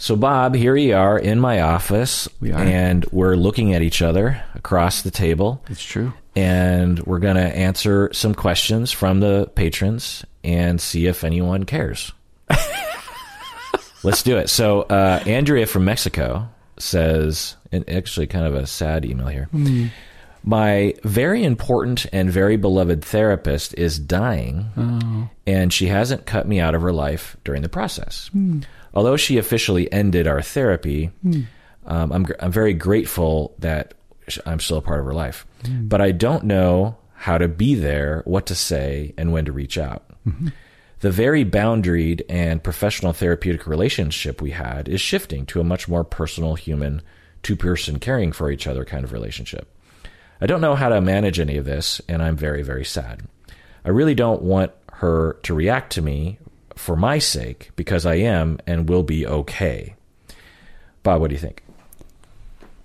So, Bob, here we are in my office. We. And we're looking at each other across the table. It's true. And we're going to answer some questions from the patrons and see if anyone cares. Let's do it. So, uh, Andrea from Mexico says, and actually kind of a sad email here. My very important and very beloved therapist is dying, oh. and she hasn't cut me out of her life during the process. Hmm. Although she officially ended our therapy, hmm. um, I'm, I'm very grateful that I'm still a part of her life. Hmm. But I don't know how to be there, what to say, and when to reach out. Mm-hmm. The very boundaried and professional therapeutic relationship we had is shifting to a much more personal, human, two person caring for each other kind of relationship. I don't know how to manage any of this, and I'm very, very sad. I really don't want her to react to me for my sake because I am and will be okay. Bob, what do you think?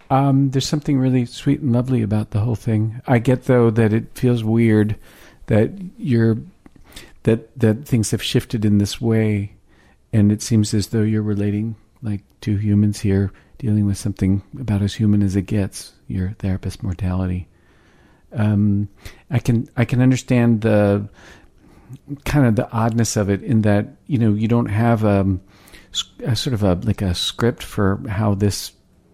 Um, there's something really sweet and lovely about the whole thing. I get though that it feels weird that you're that that things have shifted in this way, and it seems as though you're relating like two humans here dealing with something about as human as it gets. Your therapist mortality. Um, I can I can understand the kind of the oddness of it in that you know you don't have um, a sort of a like a script for how this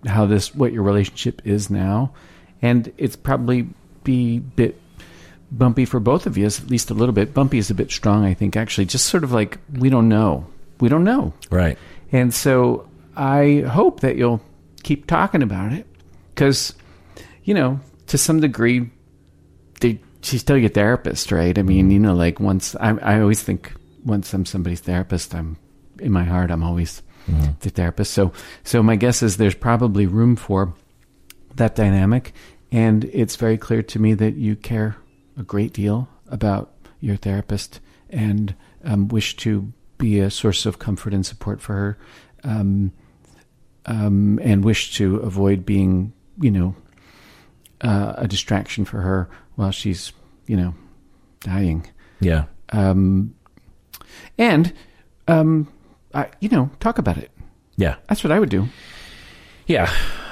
how this what your relationship is now. And it's probably be a bit bumpy for both of you at least a little bit. Bumpy is a bit strong i think actually. Just sort of like we don't know. We don't know. Right. and so i hope that you'll keep talking about it because you know to some degree they, she's still your therapist right? I mean you know like once I, I always think once i'm somebody's therapist i'm in my heart i'm always the therapist. So so my guess is there's probably room for that dynamic. And it's very clear to me that you care a great deal about your therapist and um, wish to be a source of comfort and support for her um, um, and wish to avoid being you know uh, a distraction for her while she's you know dying Yeah. um, and um, I, you know talk about it Yeah. that's what i would do Yeah.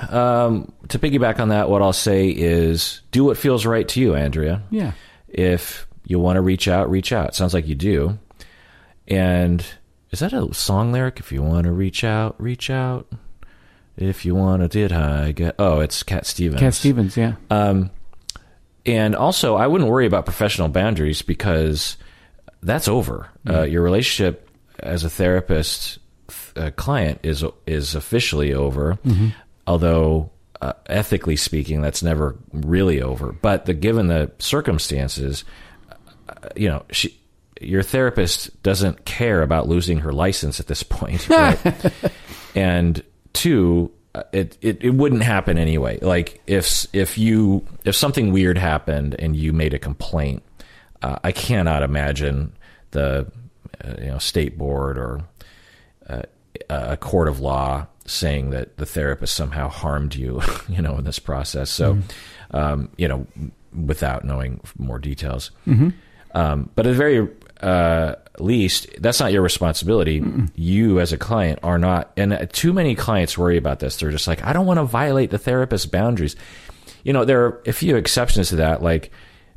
Um, to piggyback on that, what I'll say is do what feels right to you, Andrea. yeah If you want to reach out, reach out. Sounds like you do. And is that a song lyric? If you want to reach out, reach out. If you want to did I get Oh, it's Cat Stevens. cat stevens yeah Um, and also, I wouldn't worry about professional boundaries because that's over. Uh, your relationship as a therapist uh, client is is officially over. Although uh, ethically speaking, that's never really over. But the given the circumstances, uh, you know, she, your therapist doesn't care about losing her license at this point, right? and two uh, it, it it wouldn't happen anyway. Like if if you if something weird happened and you made a complaint uh, i cannot imagine the uh, you know state board or uh, a court of law saying that the therapist somehow harmed you you know in this process. So um, you know without knowing more details. Um, but at the very uh, least, that's not your responsibility. You, as a client, are not. And uh, too many clients worry about this. They're just like, I don't want to violate the therapist's boundaries. You know, there are a few exceptions to that, like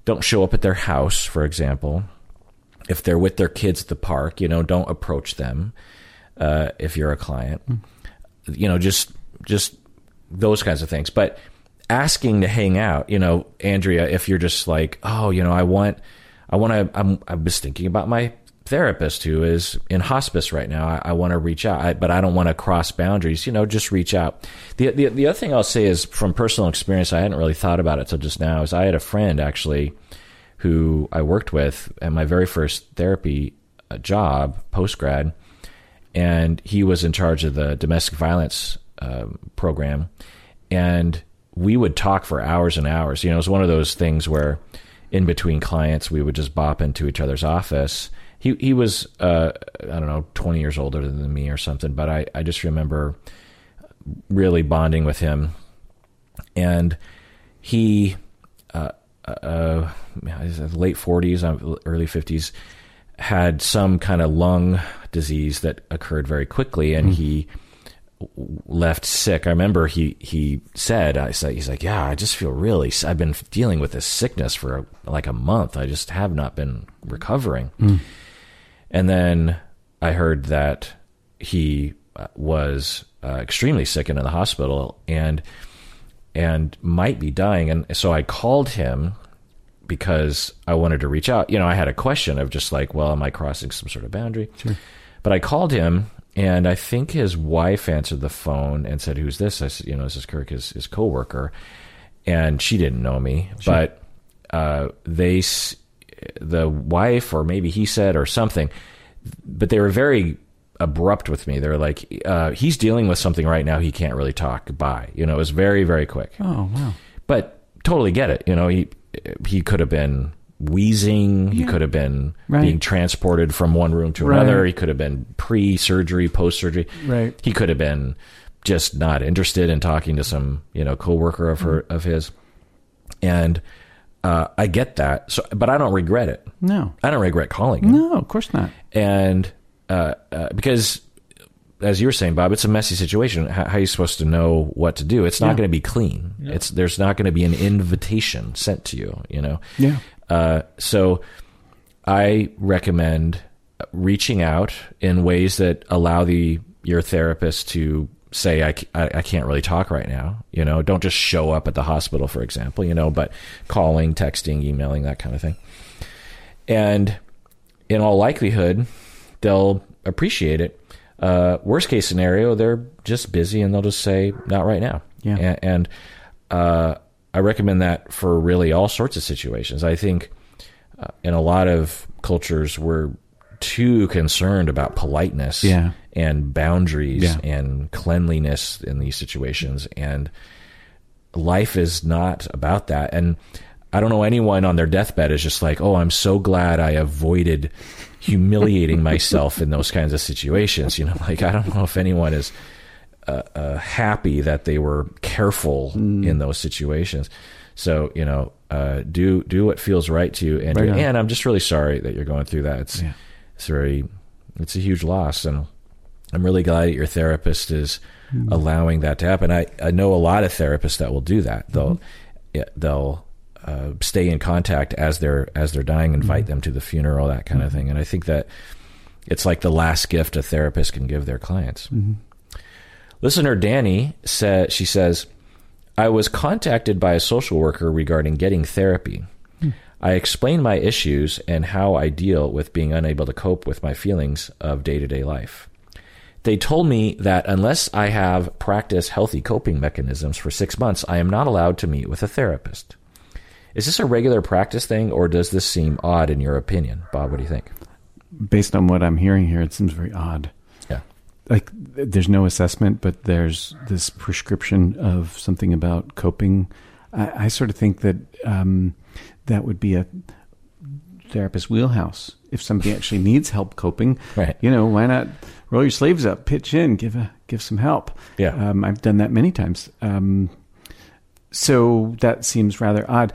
don't show up at their house, for example. If they're with their kids at the park, you know, don't approach them. Uh, if you're a client, you know, just just those kinds of things. But asking to hang out, you know, Andrea, if you're just like, oh, you know, I want, I want to, I'm, I was thinking about my therapist who is in hospice right now. I, I want to reach out, I, but I don't want to cross boundaries. You know, just reach out. The, the the other thing I'll say is from personal experience. I hadn't really thought about it till just now. Is I had a friend actually who I worked with at my very first therapy uh, job post grad, and he was in charge of the domestic violence um, program, and we would talk for hours and hours. You know, it was one of those things where in between clients we would just bop into each other's office. He he was uh, I don't know twenty years older than me or something, but I I just remember really bonding with him, and he uh, uh, late forties, early fifties, had some kind of lung disease that occurred very quickly, and he w- left sick, I remember he he said, I said, he's like, yeah, I just feel really. I've been dealing with this sickness for like a month. I just have not been recovering. And then I heard that he uh, was uh, extremely sick and in the hospital and and might be dying. And so I called him because I wanted to reach out. You know, I had a question of just like, well, am I crossing some sort of boundary? But I called him, and I think his wife answered the phone and said, "Who's this?" I said, "You know, this is Kirk, his his coworker," and she didn't know me, but uh, they, the wife, or maybe he said or something, but they were very abrupt with me. They were like, uh, "He's dealing with something right now. He can't really talk." Bye. You know, it was very very quick Oh wow. but totally get it. You know, he he could have been wheezing. He could have been Right. being transported from one room to Right. another. He could have been pre-surgery, post-surgery. Right. He could have been just not interested in talking to some you know coworker of her of his. And uh, I get that. So, but I don't regret it. No. I don't regret calling him No, of course not. and uh, uh, because as you were saying bob it's a messy situation how, how are you supposed to know what to do it's not Yeah. going to be clean it's there's not going to be an invitation sent to you you know Yeah. Uh, so i recommend reaching out in ways that allow the your therapist to say "I I can't really talk right now you know don't just show up at the hospital for example you know but calling texting emailing that kind of thing and in all likelihood, they'll appreciate it. Uh, worst case scenario, they're just busy and they'll just say, not right now. Yeah. And, and uh, I recommend that for really all sorts of situations. I think uh, in a lot of cultures, we're too concerned about politeness Yeah. and boundaries Yeah. and cleanliness in these situations. And life is not about that. And I don't know anyone on their deathbed is just like, oh, I'm so glad I avoided humiliating myself in those kinds of situations. You know, like I don't know if anyone is uh, uh, happy that they were careful in those situations. So you know, uh, do do what feels right to you. And Right and I'm just really sorry that you're going through that. It's Yeah. it's very it's a huge loss, and I'm really glad that your therapist is allowing that to happen. I, I know a lot of therapists that will do that. They'll yeah, they'll uh, stay in contact as they're as they're dying, invite them to the funeral, that kind of thing. And I think that it's like the last gift a therapist can give their clients. Listener Danny said she says, I was contacted by a social worker regarding getting therapy. I explained my issues and how I deal with being unable to cope with my feelings of day to day life. They told me that unless I have practiced healthy coping mechanisms for six months, I am not allowed to meet with a therapist. Is this a regular practice thing, or does this seem odd in your opinion? Bob, what do you think? Based on what I'm hearing here, it seems very odd. Like there's no assessment, but there's this prescription of something about coping. I, I sort of think that um, that would be a therapist wheelhouse. If somebody actually needs help coping, Right. you know, why not roll your sleeves up, pitch in, give a give some help. Yeah. um, I've done that many times. Um, so that seems rather odd.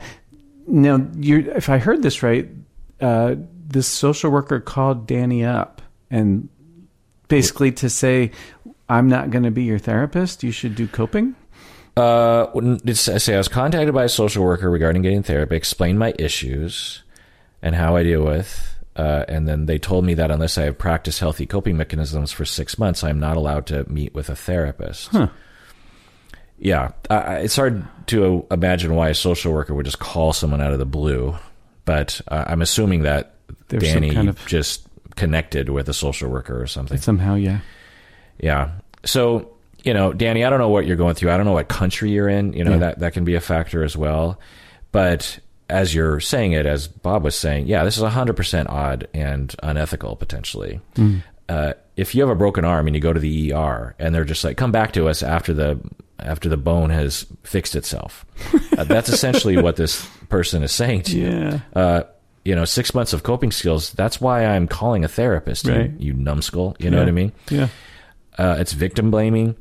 Now, if I heard this right, uh, this social worker called Danny up and basically to say, "I'm not going to be your therapist. You should do coping." Uh, it's, I say I was contacted by a social worker regarding getting therapy, explained my issues and how I deal with, uh, and then they told me that unless I have practiced healthy coping mechanisms for six months, I'm not allowed to meet with a therapist. Huh. Yeah, it's hard to imagine why a social worker would just call someone out of the blue, but uh, I'm assuming that There's Danny kind of- just connected with a social worker or something. Somehow, yeah. Yeah. So, you know, Danny, I don't know what you're going through. I don't know what country you're in. You know, Yeah. that, that can be a factor as well. But as you're saying it, as Bob was saying, yeah, this is 100% odd and unethical potentially. Uh, if you have a broken arm and you go to the ER and they're just like, come back to us after the after the bone has fixed itself, uh, that's essentially what this person is saying to you Yeah. uh, you know, six months of coping skills. That's why I'm calling a therapist. Right. You, you numbskull. You know Yeah. what I mean? Yeah. Uh, it's victim blaming.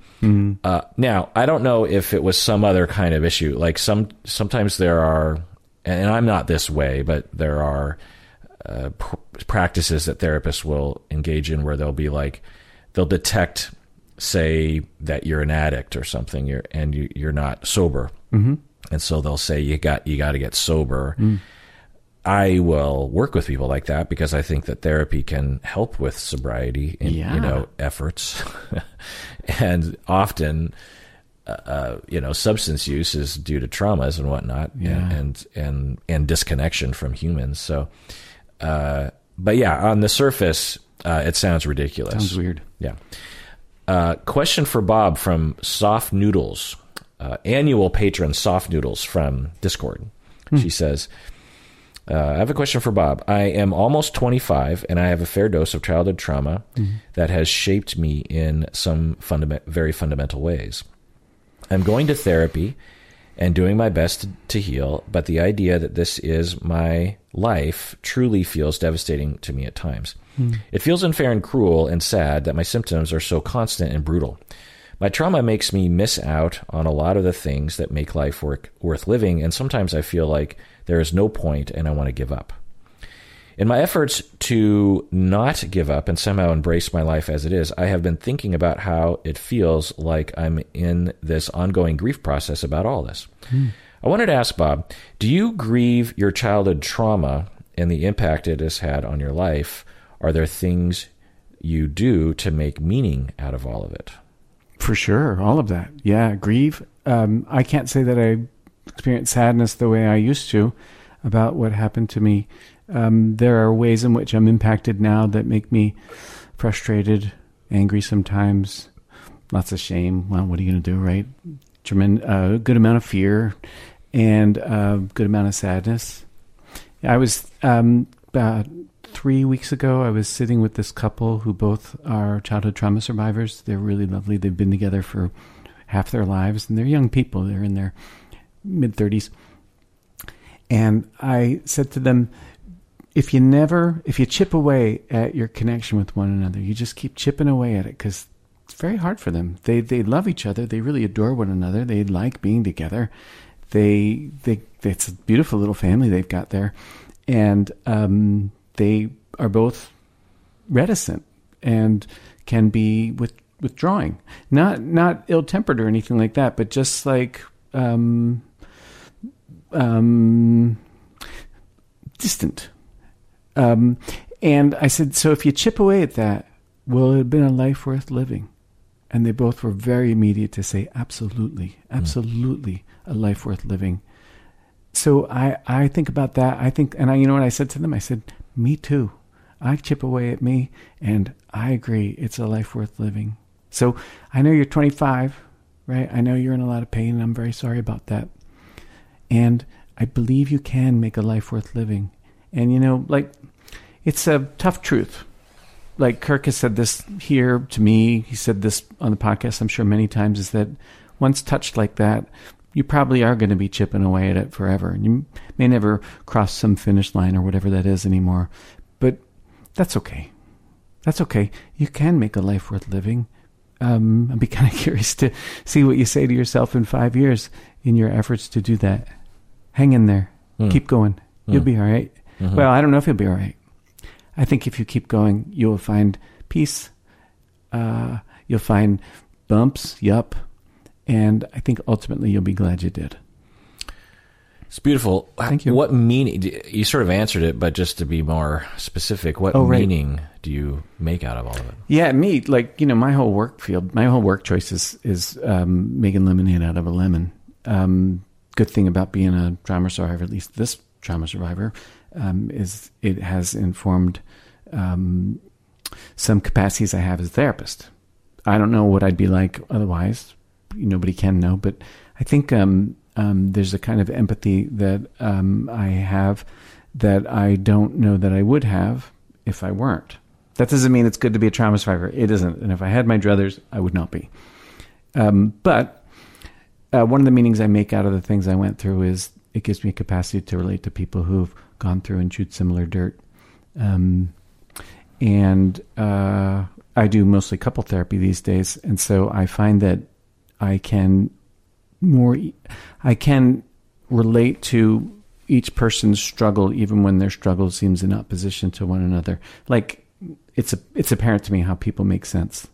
Uh, now, I don't know if it was some other kind of issue. Like some, sometimes there are, and I'm not this way, but there are uh, pr- practices that therapists will engage in where they'll be like, they'll detect say that you're an addict or something, you're, and you, you're not sober, Mm-hmm. and so they'll say you got you got to get sober. I will work with people like that because I think that therapy can help with sobriety in Yeah. you know efforts, and often. Uh, you know, substance use is due to traumas and whatnot, Yeah. and and and disconnection from humans. So, uh, but yeah, on the surface, uh, it sounds ridiculous. Sounds weird. Yeah. Uh, question for Bob from Soft Noodles, uh, annual patron Soft Noodles from Discord. She says, uh, I have a question for Bob. I am almost 25 and I have a fair dose of childhood trauma that has shaped me in some fundament, very fundamental ways. I'm going to therapy and doing my best to, to heal, but the idea that this is my life truly feels devastating to me at times. It feels unfair and cruel and sad that my symptoms are so constant and brutal. My trauma makes me miss out on a lot of the things that make life work, worth living, and sometimes I feel like there is no point and I want to give up. In my efforts to not give up and somehow embrace my life as it is, I have been thinking about how it feels like I'm in this ongoing grief process about all this. I wanted to ask Bob, do you grieve your childhood trauma and the impact it has had on your life? Are there things you do to make meaning out of all of it? For sure, all of that. Yeah, grieve. Um, I can't say that I experience sadness the way I used to about what happened to me. Um, there are ways in which I'm impacted now that make me frustrated, angry sometimes, lots of shame. Well, what are you going to do, right? Tremendous, uh, good amount of fear, and a good amount of sadness. I was um, about three weeks ago. I was sitting with this couple who both are childhood trauma survivors. They're really lovely. They've been together for half their lives, and they're young people. They're in their mid thirties. And I said to them, if you never, if you chip away at your connection with one another, you just keep chipping away at it because it's very hard for them. They they love each other. They really adore one another. They like being together. They they it's a beautiful little family they've got there, and um, they are both reticent and can be with withdrawing. Not not ill tempered or anything like that, but just like um, um, distant. Um, and I said, so if you chip away at that, will it have been a life worth living? And they both were very immediate to say, absolutely, absolutely, a life worth living. So I, I think about that. I think, and I, you know what I said to them? I said, me too. I chip away at me, and I agree, it's a life worth living. So I know you're 25, right? I know you're in a lot of pain, and I'm very sorry about that. And I believe you can make a life worth living. And you know, like, it's a tough truth. Like Kirk has said this here to me. He said this on the podcast, I'm sure many times, is that once touched like that, you probably are going to be chipping away at it forever. And you may never cross some finish line or whatever that is anymore. But that's okay. That's okay. You can make a life worth living. Um, I'd be kind of curious to see what you say to yourself in five years in your efforts to do that. Hang in there. Hmm. Keep going. You'll Hmm. be all right. Mhm. Well, I don't know if you'll be all right. I think if you keep going, you'll find peace. Uh, you'll find bumps, yup. And I think ultimately you'll be glad you did. It's beautiful. Thank you. What meaning? You sort of answered it, but just to be more specific, what Oh, right. meaning do you make out of all of it? Yeah, me, like, you know, my whole work field, my whole work choice is, is um, making lemonade out of a lemon. Um, good thing about being a trauma survivor, at least this trauma survivor, um, is it has informed um, some capacities I have as a therapist. I don't know what I'd be like otherwise. Nobody can know, but I think um, um, there's a kind of empathy that um, I have that I don't know that I would have if I weren't. That doesn't mean it's good to be a trauma survivor. It isn't. And if I had my druthers, I would not be. Um, but uh, one of the meanings I make out of the things I went through is it gives me a capacity to relate to people who've gone through and chewed similar dirt. Um, and uh, I do mostly couple therapy these days, and so I find that I can more, I can relate to each person's struggle, even when their struggle seems in opposition to one another. Like it's a, it's apparent to me how people make sense.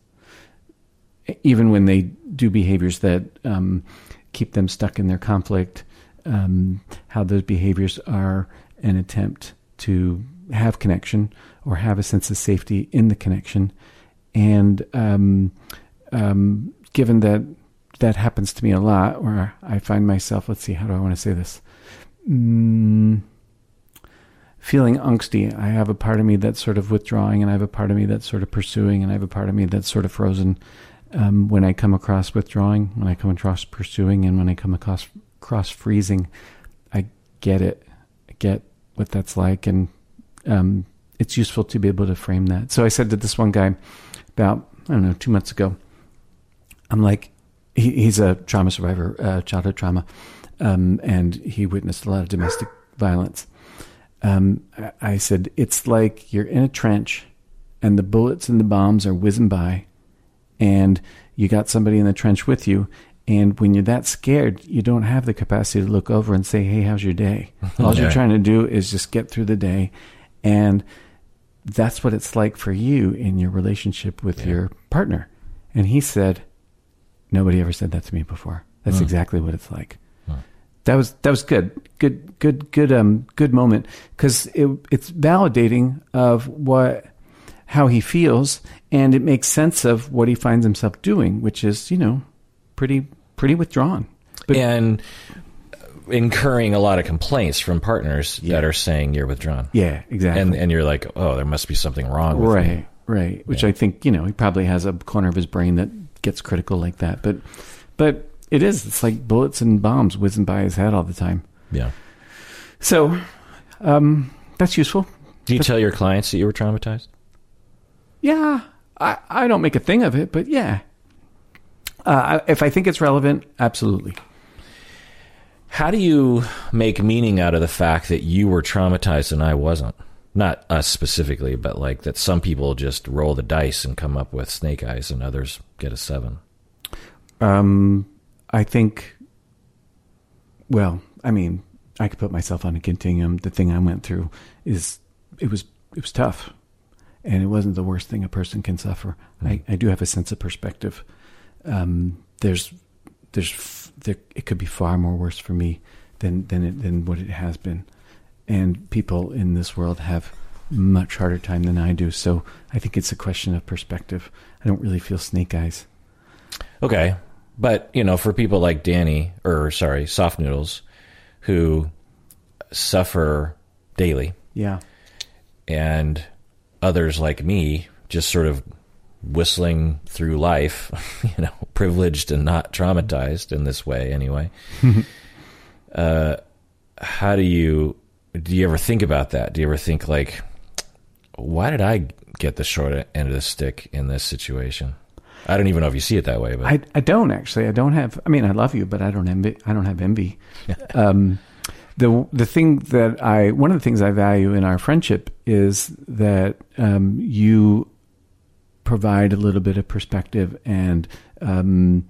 even when they do behaviors that um, keep them stuck in their conflict, um, how those behaviors are an attempt to have connection or have a sense of safety in the connection. And um, um, given that that happens to me a lot, where I find myself, let's see, how do I want to say this? Mm, feeling angsty. I have a part of me that's sort of withdrawing, and I have a part of me that's sort of pursuing, and I have a part of me that's sort of frozen. Um, when I come across withdrawing, when I come across pursuing, and when I come across cross freezing, I get it. I get what that's like, and um, it's useful to be able to frame that. So I said to this one guy about I don't know two months ago. I'm like, he, he's a trauma survivor, uh, childhood trauma, um, and he witnessed a lot of domestic violence. Um, I said, it's like you're in a trench, and the bullets and the bombs are whizzing by, and you got somebody in the trench with you, and when you're that scared, you don't have the capacity to look over and say, Hey, how's your day? All yeah. you're trying to do is just get through the day. And that's what it's like for you in your relationship with yeah. your partner. And he said, Nobody ever said that to me before. That's mm. exactly what it's like. Mm. That was that was good, good, good, good, um, good moment because it, it's validating of what how he feels, and it makes sense of what he finds himself doing, which is you know pretty pretty withdrawn. But, and incurring a lot of complaints from partners yeah. that are saying you're withdrawn. Yeah, exactly. And and you're like, oh, there must be something wrong. with right, me. right. Which yeah. I think you know he probably has a corner of his brain that gets critical like that. But but it is. It's like bullets and bombs whizzing by his head all the time. Yeah. So um, that's useful. Do you tell your clients that you were traumatized? Yeah, I I don't make a thing of it, but yeah, uh, if I think it's relevant, absolutely. How do you make meaning out of the fact that you were traumatized and I wasn't? Not us specifically, but like that some people just roll the dice and come up with snake eyes and others get a seven. Um, I think, well, I mean, I could put myself on a continuum. The thing I went through is, it was, it was tough and it wasn't the worst thing a person can suffer. Mm. I, I do have a sense of perspective um, there's there's there, it could be far more worse for me than than it, than what it has been, and people in this world have much harder time than I do. So I think it's a question of perspective. I don't really feel snake eyes. Okay, but you know, for people like Danny or sorry, soft noodles, who suffer daily, yeah, and others like me just sort of whistling through life, you know, privileged and not traumatized in this way anyway. uh, how do you do you ever think about that? Do you ever think like why did I get the short end of the stick in this situation? I don't even know if you see it that way, but I, I don't actually. I don't have. I mean, I love you, but I don't envy. I don't have envy. um, the the thing that I one of the things I value in our friendship is that um, you provide a little bit of perspective and um,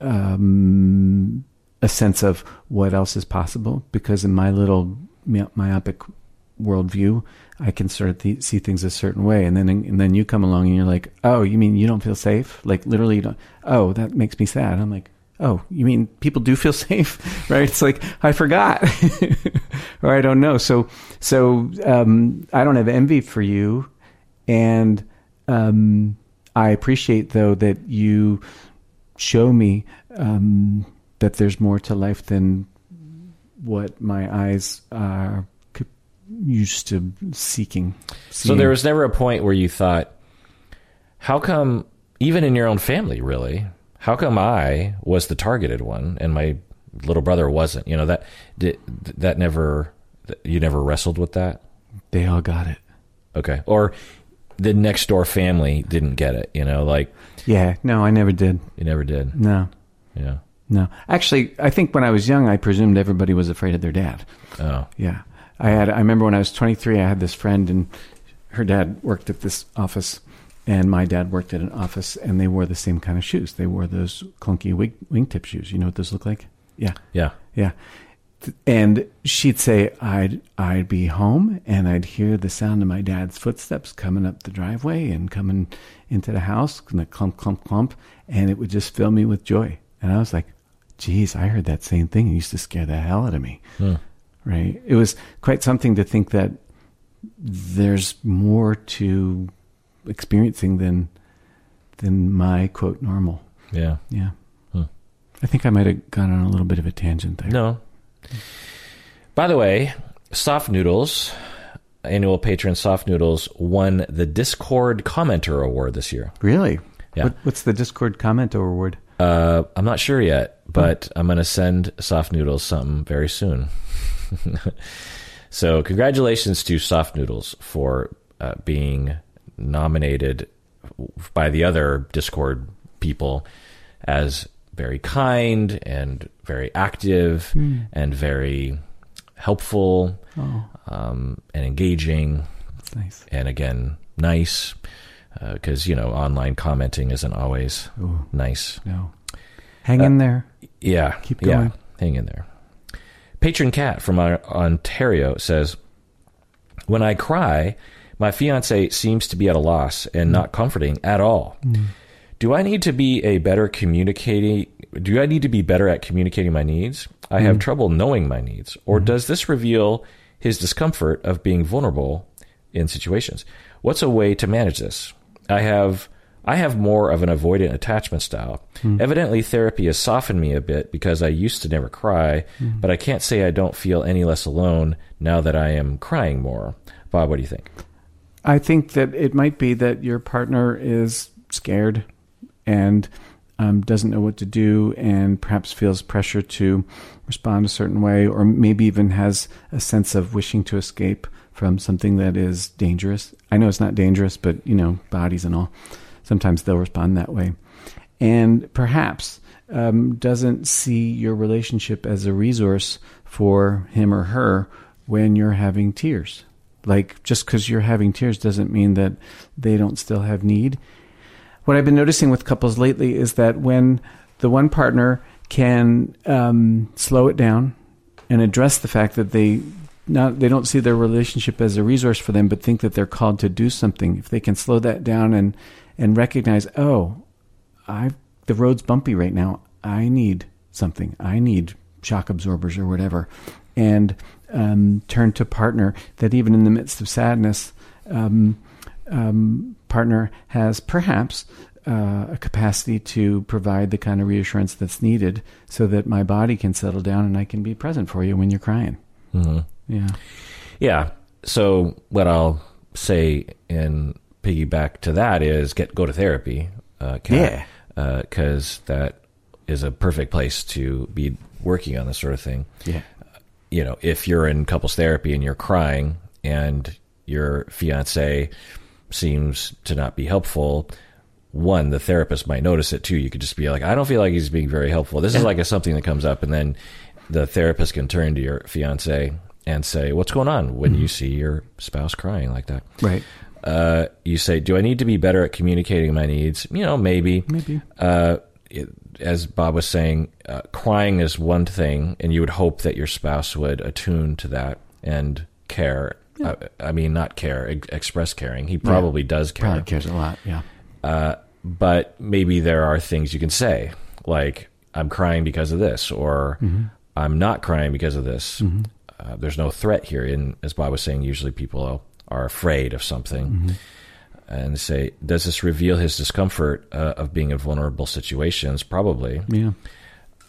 um, a sense of what else is possible. Because in my little myopic worldview, I can sort of th- see things a certain way, and then and then you come along and you're like, "Oh, you mean you don't feel safe? Like literally, you don't? Oh, that makes me sad." I'm like, "Oh, you mean people do feel safe, right?" It's like I forgot, or I don't know. So so um, I don't have envy for you, and um, I appreciate though that you show me um, that there's more to life than what my eyes are used to seeking. Seeing. So there was never a point where you thought, how come, even in your own family, really, how come I was the targeted one and my little brother wasn't? You know that did, that never you never wrestled with that. They all got it. Okay, or the next door family didn't get it. You know, like yeah, no, I never did. You never did. No. Yeah. No, actually, I think when I was young, I presumed everybody was afraid of their dad. Oh. Yeah, I had. I remember when I was 23, I had this friend, and her dad worked at this office, and my dad worked at an office, and they wore the same kind of shoes. They wore those clunky wing, wingtip shoes. You know what those look like? Yeah. Yeah. Yeah. and she'd say I'd I'd be home and I'd hear the sound of my dad's footsteps coming up the driveway and coming into the house and the clump clump clump and it would just fill me with joy and I was like geez I heard that same thing it used to scare the hell out of me Hmm. right it was quite something to think that there's more to experiencing than than my quote normal Yeah. yeah Hmm. I think I might have gone on a little bit of a tangent there No. By the way, Soft Noodles, annual patron Soft Noodles, won the Discord Commenter Award this year. Really? Yeah. What, what's the Discord Commenter award? Uh, I'm not sure yet, but I'm going to send Soft Noodles something very soon. so, congratulations to Soft Noodles for uh, being nominated by the other Discord people as very kind and very active and very helpful Oh, um, and engaging nice. and again nice because you know online commenting isn't always Oh, nice no. Hang in there. yeah Keep yeah, going. hang in there patron cat from uh, ontario says when i cry my fiance seems to be at a loss and not comforting at all. Do i need to be a better communicating do i need to be better at communicating my needs? I have mm-hmm. trouble knowing my needs. Or mm-hmm. does this reveal his discomfort of being vulnerable in situations? What's a way to manage this? I have i have more of an avoidant attachment style. Mm. Evidently therapy has softened me a bit because i used to never cry mm. but i can't say i don't feel any less alone now that i am crying more. Bob what do you think I think that it might be that your partner is scared and um, doesn't know what to do and perhaps feels pressure to respond a certain way or maybe even has a sense of wishing to escape from something that is dangerous. I know it's not dangerous, but you know, bodies and all. Sometimes they'll respond that way. And perhaps um, doesn't see your relationship as a resource for him or her when you're having tears. Like just because you're having tears doesn't mean that they don't still have need. What I've been noticing with couples lately is that when the one partner can um, slow it down and address the fact that they not they don't see their relationship as a resource for them, but think that they're called to do something. If they can slow that down and and recognize, oh, I the road's bumpy right now. I need something. I need shock absorbers or whatever, and um, turn to partner. That even in the midst of sadness, um, um, partner has perhaps uh, a capacity to provide the kind of reassurance that's needed, so that my body can settle down and I can be present for you when you're crying. mm-hmm. Yeah. Yeah. So what I'll say in piggyback to that is get go to therapy. Uh, Yeah. Because that is a perfect place to be working on this sort of thing. Yeah. You know, if you're in couples therapy and you're crying and your fiance seems to not be helpful, one, the therapist might notice it too. You could just be like, I don't feel like he's being very helpful. This is like a, something that comes up, and then the therapist can turn to your fiance and say, "What's going on when you see your spouse crying like that?" Right. Uh, you say, "Do I need to be better at communicating my needs?" You know, maybe. Maybe. Uh, it, as Bob was saying, uh, crying is one thing, and you would hope that your spouse would attune to that and care. Uh, I mean, not care, ex- express caring. He probably does care Probably cares a lot. Yeah. uh, but maybe there are things you can say, like "I'm crying because of this," or "I'm not crying because of this." Uh, there's no threat here, and as Bob was saying, usually people are afraid of something, and say, "Does this reveal his discomfort uh, of being in vulnerable situations?" Probably. Yeah.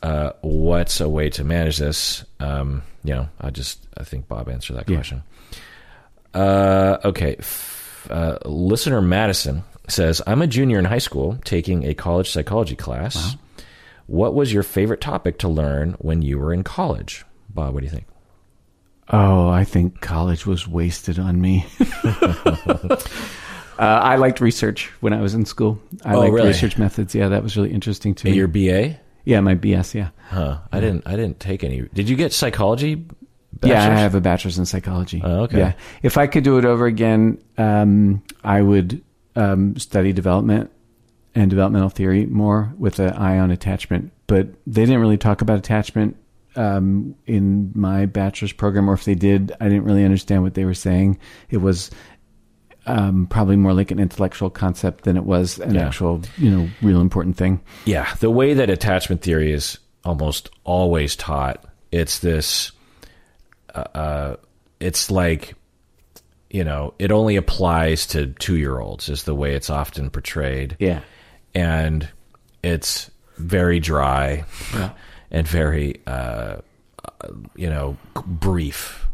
Uh, what's a way to manage this? Um, you know, I just I think Bob answered that Yeah. question. Uh, okay, F- uh, listener Madison says, "I'm a junior in high school taking a college psychology class. What was your favorite topic to learn when you were in college?" Bob, what do you think? Oh, I think college was wasted on me. uh, I liked research when I was in school. I Oh, liked really? research methods. Yeah, that was really interesting to me. Your BA? yeah, my BS. Yeah, Huh? I didn't. I didn't take any. Did you get psychology? yeah. I have a bachelor's in psychology. Oh, okay. Yeah, if I could do it over again, um, I would um, study development and developmental theory more with an eye on attachment. But they didn't really talk about attachment um, in my bachelor's program, or if they did, I didn't really understand what they were saying. It was um, probably more like an intellectual concept than it was an Yeah. actual, you know, real important thing. Yeah, the way that attachment theory is almost always taught, it's this. Uh, uh, it's like, you know, it only applies to two year olds, is the way it's often portrayed. Yeah. and it's very dry Yeah. and very uh, uh, you know brief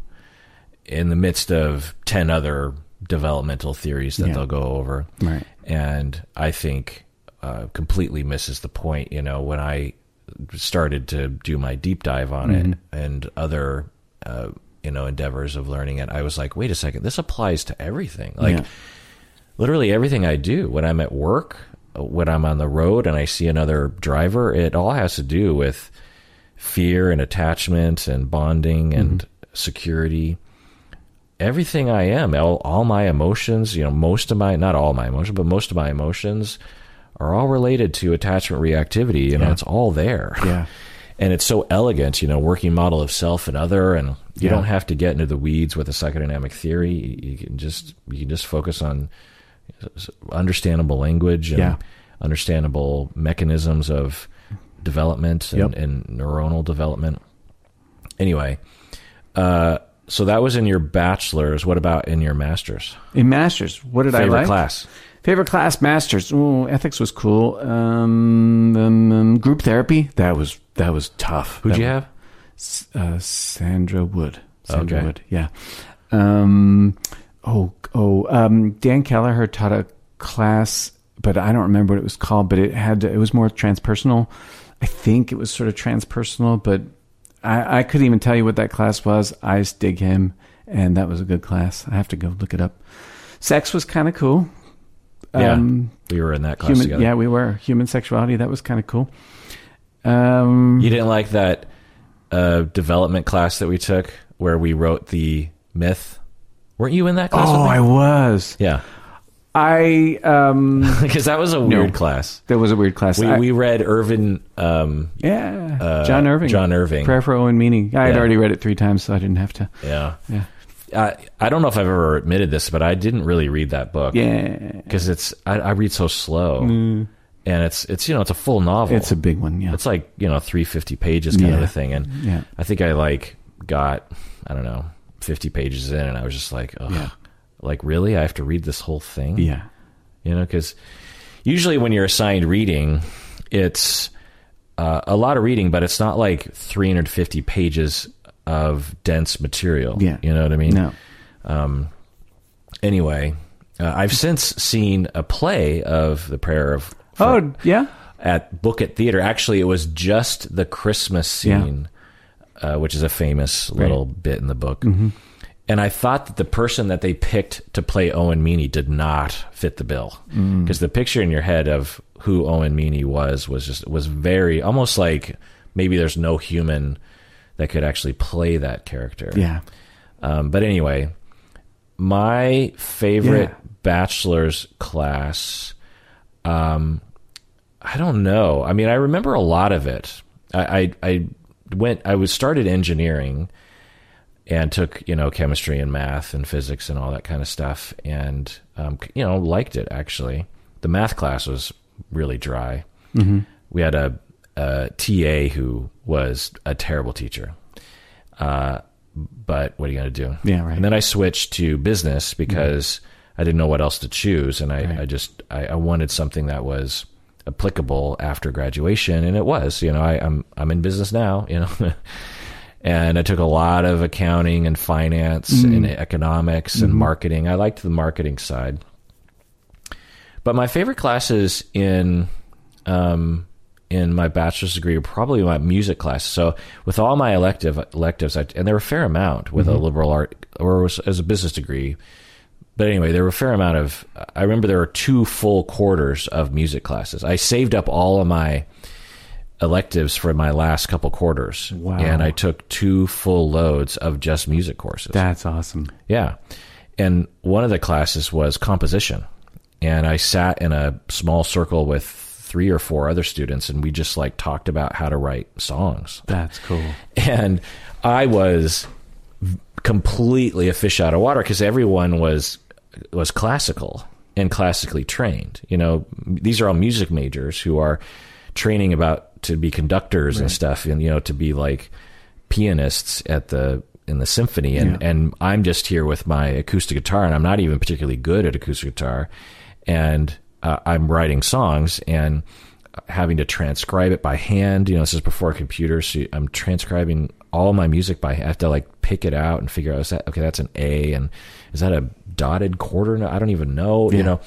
in the midst of 10 other developmental theories that Yeah. they'll go over Right. and i think uh, completely misses the point you know when i started to do my deep dive on it and other uh, you know endeavors of learning it i was like wait a second this applies to everything like Yeah. literally everything I do when I'm at work, when I'm on the road and I see another driver, it all has to do with fear and attachment and bonding and security. Everything I am, all, all my emotions, you know, most of my, not all my emotions, but most of my emotions are all related to attachment reactivity. You know, Yeah. it's all there. Yeah. And it's so elegant, you know, working model of self and other, and you Yeah. don't have to get into the weeds with a psychodynamic theory. You can just you can just focus on understandable language and Yeah. understandable mechanisms of development and, Yep. and neuronal development. Anyway, uh, so that was in your bachelor's. What about in your master's? In masters, what did I like? Favorite class? Favorite class, masters. Ooh, ethics was cool. Um, um, um, group therapy. That was that was tough. Who'd That you have? Uh, Sandra Wood. Sandra Okay. Wood. Yeah. Um, oh, oh. Um, Dan Kelleher taught a class, but I don't remember what it was called. But it had it was more transpersonal. I think it was sort of transpersonal, but I, I couldn't even tell you what that class was. I just dig him, and that was a good class. I have to go look it up. Sex was kind of cool. Yeah. Um, We were in that class human, together. yeah, we were human sexuality. That was kind of cool. Um, You didn't like that uh, development class that we took where we wrote the myth? Weren't you in that class? oh, with me? I was. yeah, I um, because that was a weird class. that was a weird class. We I- we read Irvin. Um, yeah, uh, John Irving. John Irving. Prayer for Owen Meany. I had Yeah. already read it three times, so I didn't have to. yeah, Yeah, I I don't know if I've ever admitted this, but I didn't really read that book yeah. because it's I, I read so slow, and it's it's you know it's a full novel. It's a big one. Yeah, it's like you know three fifty pages kind of a thing, and yeah. I think I like got I don't know fifty pages in, and I was just like, Ugh, Yeah. Like really, I have to read this whole thing, Yeah. you know, because usually when you're assigned reading, it's uh, a lot of reading, but it's not like 350 pages of dense material. Yeah. you know what I mean. No. Anyway, uh, I've since seen a play of the Prayer of Oh, yeah. at Book-It Theater. Actually, it was just the Christmas Yeah. scene, uh, which is a famous little bit in the book. And I thought that the person that they picked to play Owen Meany did not fit the bill because the picture in your head of who Owen Meany was was just was very almost like maybe there's no human that could actually play that character. Yeah. Um, but anyway, my favorite Yeah. bachelor's class, um, I don't know. I mean, I remember a lot of it. I, I, I went, I was started engineering and took, you know, chemistry and math and physics and all that kind of stuff. And, um, you know, liked it actually. The math class was really dry. Mm-hmm. We had a, a TA who was a terrible teacher. Uh, but what are you going to do? Yeah, right. And then I switched to business because I didn't know what else to choose, and I, Right. I just I, I wanted something that was applicable after graduation, and it was. You know, I, I'm I'm in business now. You know. And I took a lot of accounting and finance and mm-hmm. economics and mm-hmm. marketing. I liked the marketing side. But my favorite classes in um, in my bachelor's degree were probably my music class. So with all my elective electives, I, and there were a fair amount with a mm-hmm. liberal art or was, as a business degree. But anyway, there were a fair amount of. I remember there were two full quarters of music classes. I saved up all of my electives for my last couple quarters, Wow. and I took two full loads of just music courses. That's awesome. Yeah. And one of the classes was composition. And I sat in a small circle with three or four other students, and we just like talked about how to write songs. That's cool. And I was completely a fish out of water because everyone was was classical and classically trained. You know, these are all music majors who are training about to be conductors right. and stuff, and you know, to be like pianists at the in the symphony. And yeah. and I'm just here with my acoustic guitar, and I'm not even particularly good at acoustic guitar, and uh, I'm writing songs and having to transcribe it by hand. You know, this is before computers. So I'm transcribing all my music by. I have to like pick it out and figure out is that okay? That's an A, and is that a dotted quarter? I don't even know. Yeah. You know,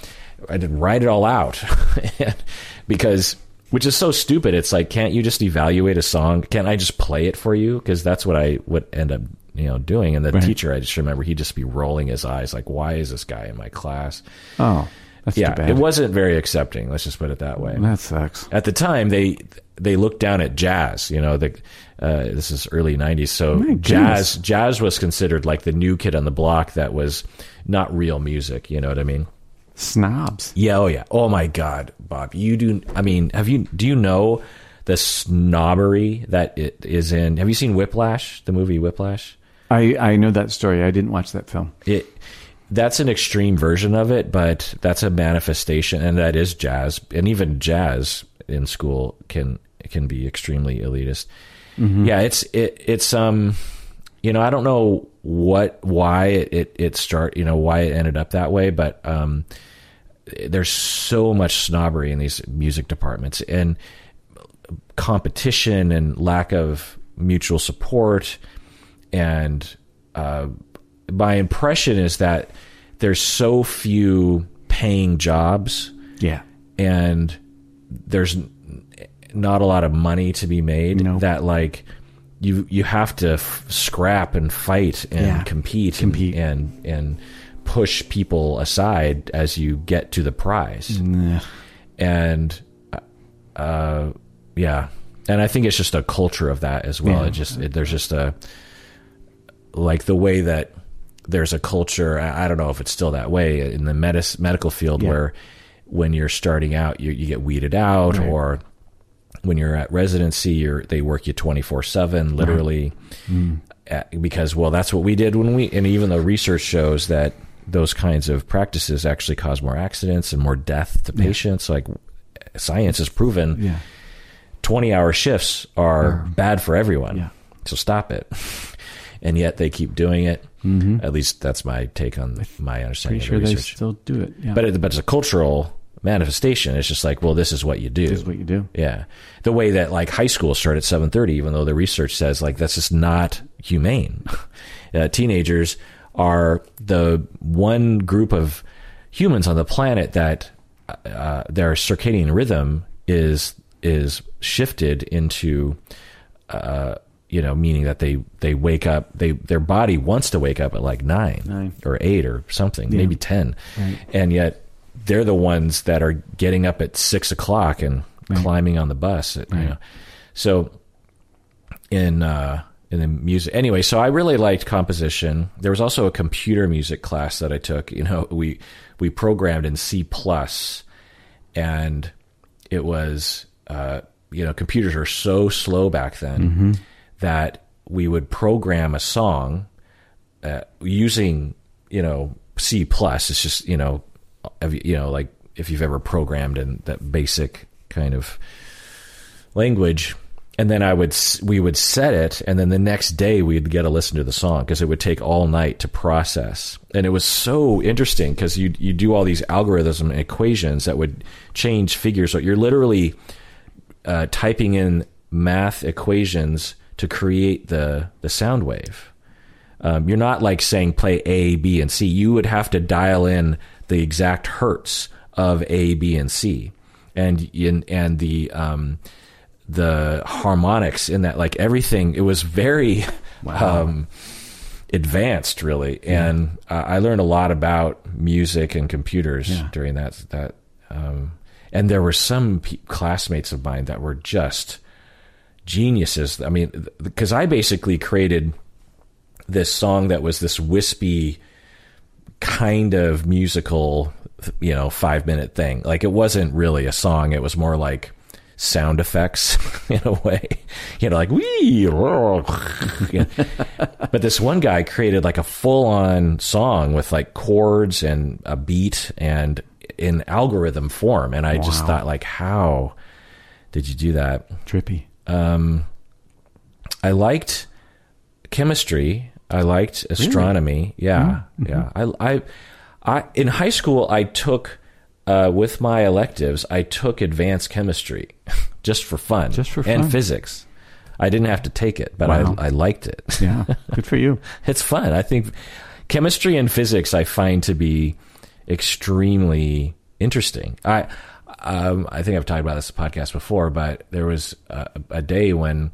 I did write it all out because which is so stupid. It's like, can't you just evaluate a song? Can't I just play it for you? Because that's what I would end up, you know, doing. And the right. teacher, I just remember he'd just be rolling his eyes, like, why is this guy in my class? Oh, that's yeah. It wasn't very accepting. Let's just put it that way. That sucks. At the time, they they looked down at jazz. You know, the uh, this is early '90s, so jazz jazz was considered like the new kid on the block that was not real music. You know what I mean? Snobs. Yeah. Oh yeah. Oh my God, Bob. You do. I mean, have you? Do you know the snobbery that it is in? Have you seen Whiplash? The movie Whiplash. I I know that story. I didn't watch that film. It that's an extreme version of it, but that's a manifestation, and that is jazz, and even jazz in school can can be extremely elitist. Mm-hmm. Yeah, it's it it's um, you know, I don't know what why it, it it start you know why it ended up that way, but um, there's so much snobbery in these music departments and competition and lack of mutual support and uh, my impression is that there's so few paying jobs. Yeah. And there's not a lot of money to be made nope. that like you you have to f- scrap and fight and yeah. compete, compete. And, and, and push people aside as you get to the prize. Nah. And uh, yeah. And I think it's just a culture of that as well. Yeah. It just it, there's just a like the way that there's a culture. I don't know if it's still that way in the medis, medical field yeah. where when you're starting out, you, you get weeded out, right. or when you're at residency, you're, they work you 24 seven, literally, right. mm. because well, that's what we did when we. And even the research shows that those kinds of practices actually cause more accidents and more death to patients, yeah. like science has proven. Yeah. 20 hour shifts are bad for everyone. So stop it. and yet they keep doing it. Mm-hmm. At least that's my take on my understanding Pretty the research. they still do it. Yeah. But, it, but it's a cultural manifestation. It's just like, well, this is what you do. This is what you do. Yeah. The way that like high school start at 7.30, even though the research says like that's just not humane. uh, teenagers are the one group of humans on the planet that uh, their circadian rhythm is is shifted into uh, you know, meaning that they they wake up, they their body wants to wake up at like nine, nine. or eight or something, yeah. maybe ten, right. and yet they're the ones that are getting up at six o'clock and right. climbing on the bus. Right. You know, so in uh, in the music anyway. So I really liked composition. There was also a computer music class that I took. You know, we we programmed in C plus, and it was. Uh, you know, computers are so slow back then. Mm-hmm that we would program a song uh, using you know C plus. It's just you know you know like if you've ever programmed in that basic kind of language and then I would we would set it, and then the next day we'd get to listen to the song because it would take all night to process, and it was so interesting because you you do all these algorithms and equations that would change figures. So you're literally uh, typing in math equations to create the the sound wave. Um, you're not like saying play A, B, and C. You would have to dial in the exact hertz of A, B, and C, and in and the um, the harmonics in that, like everything. It was very wow. um, advanced, really, yeah. and uh, I learned a lot about music and computers yeah. during that that. Um, and there were some classmates of mine that were just geniuses. I mean, because I basically created this song that was this wispy kind of musical, you know, five minute thing. Like it wasn't really a song. It was more like sound effects in a way, you know, like wee. but this one guy created like a full on song with like chords and a beat and in algorithm form. And I wow. just thought like, how did you do that? Trippy. Um, I liked chemistry. I liked astronomy. Really? Yeah, mm-hmm. yeah. I, I, I, in high school, I took uh, with my electives, I took advanced chemistry just for fun, just for fun, and physics. I didn't have to take it, but wow. I, I liked it. Yeah, good for you. it's fun. I think chemistry and physics I find to be extremely interesting. I um, I think I've talked about this podcast before, but there was a, a day when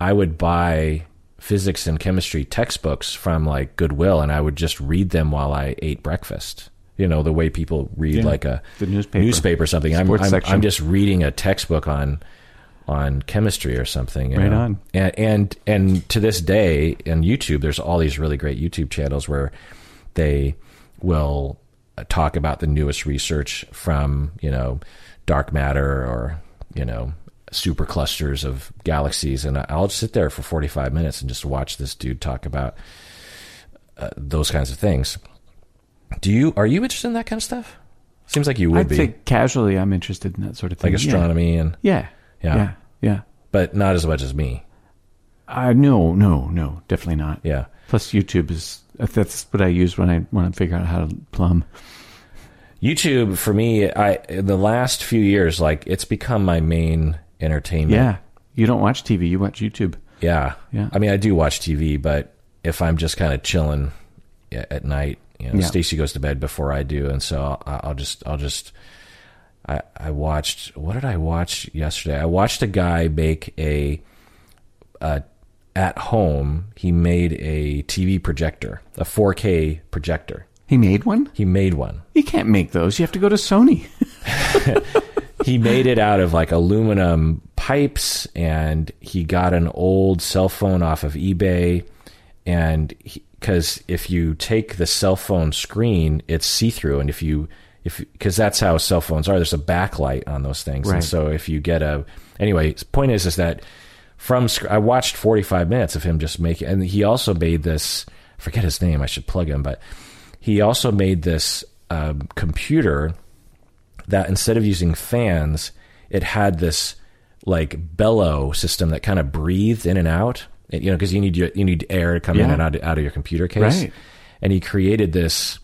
I would buy physics and chemistry textbooks from like Goodwill, and I would just read them while I ate breakfast you know the way people read yeah, like a the newspaper, newspaper or something. I'm, I'm, I'm just reading a textbook on on chemistry or something. right know? on. And, and and to this day in YouTube, there's all these really great YouTube channels where they will uh, talk about the newest research from you know dark matter or you know superclusters of galaxies, and I'll just sit there for 45 minutes and just watch this dude talk about uh, those kinds of things. Do you are you interested in that kind of stuff? Seems like you would I'd be. say casually, I'm interested in that sort of thing, like astronomy yeah. and yeah, yeah, yeah, yeah, but not as much as me. Uh, no, no, no, definitely not. Yeah. Plus, YouTube is that's what I use when I when I figure out how to plumb. YouTube for me, I in the last few years, like it's become my main entertainment. Yeah, you don't watch TV, you watch YouTube. Yeah, yeah. I mean, I do watch TV, but if I'm just kind of chilling at night, you know, yeah. Stacy goes to bed before I do, and so I'll, I'll just I'll just I I watched what did I watch yesterday? I watched a guy make a, a at home. He made a TV projector, a 4K projector. He made one. He made one. You can't make those. You have to go to Sony. he made it out of like aluminum pipes, and he got an old cell phone off of eBay, and because if you take the cell phone screen, it's see through, and if you if because that's how cell phones are, there's a backlight on those things, right. and so if you get a anyway, point is is that from I watched 45 minutes of him just making, and he also made this. I forget his name. I should plug him, but he also made this um, computer that instead of using fans, it had this like bellow system that kind of breathed in and out you know, because you need you need air to come yeah. in and out, out of your computer case. Right. And he created this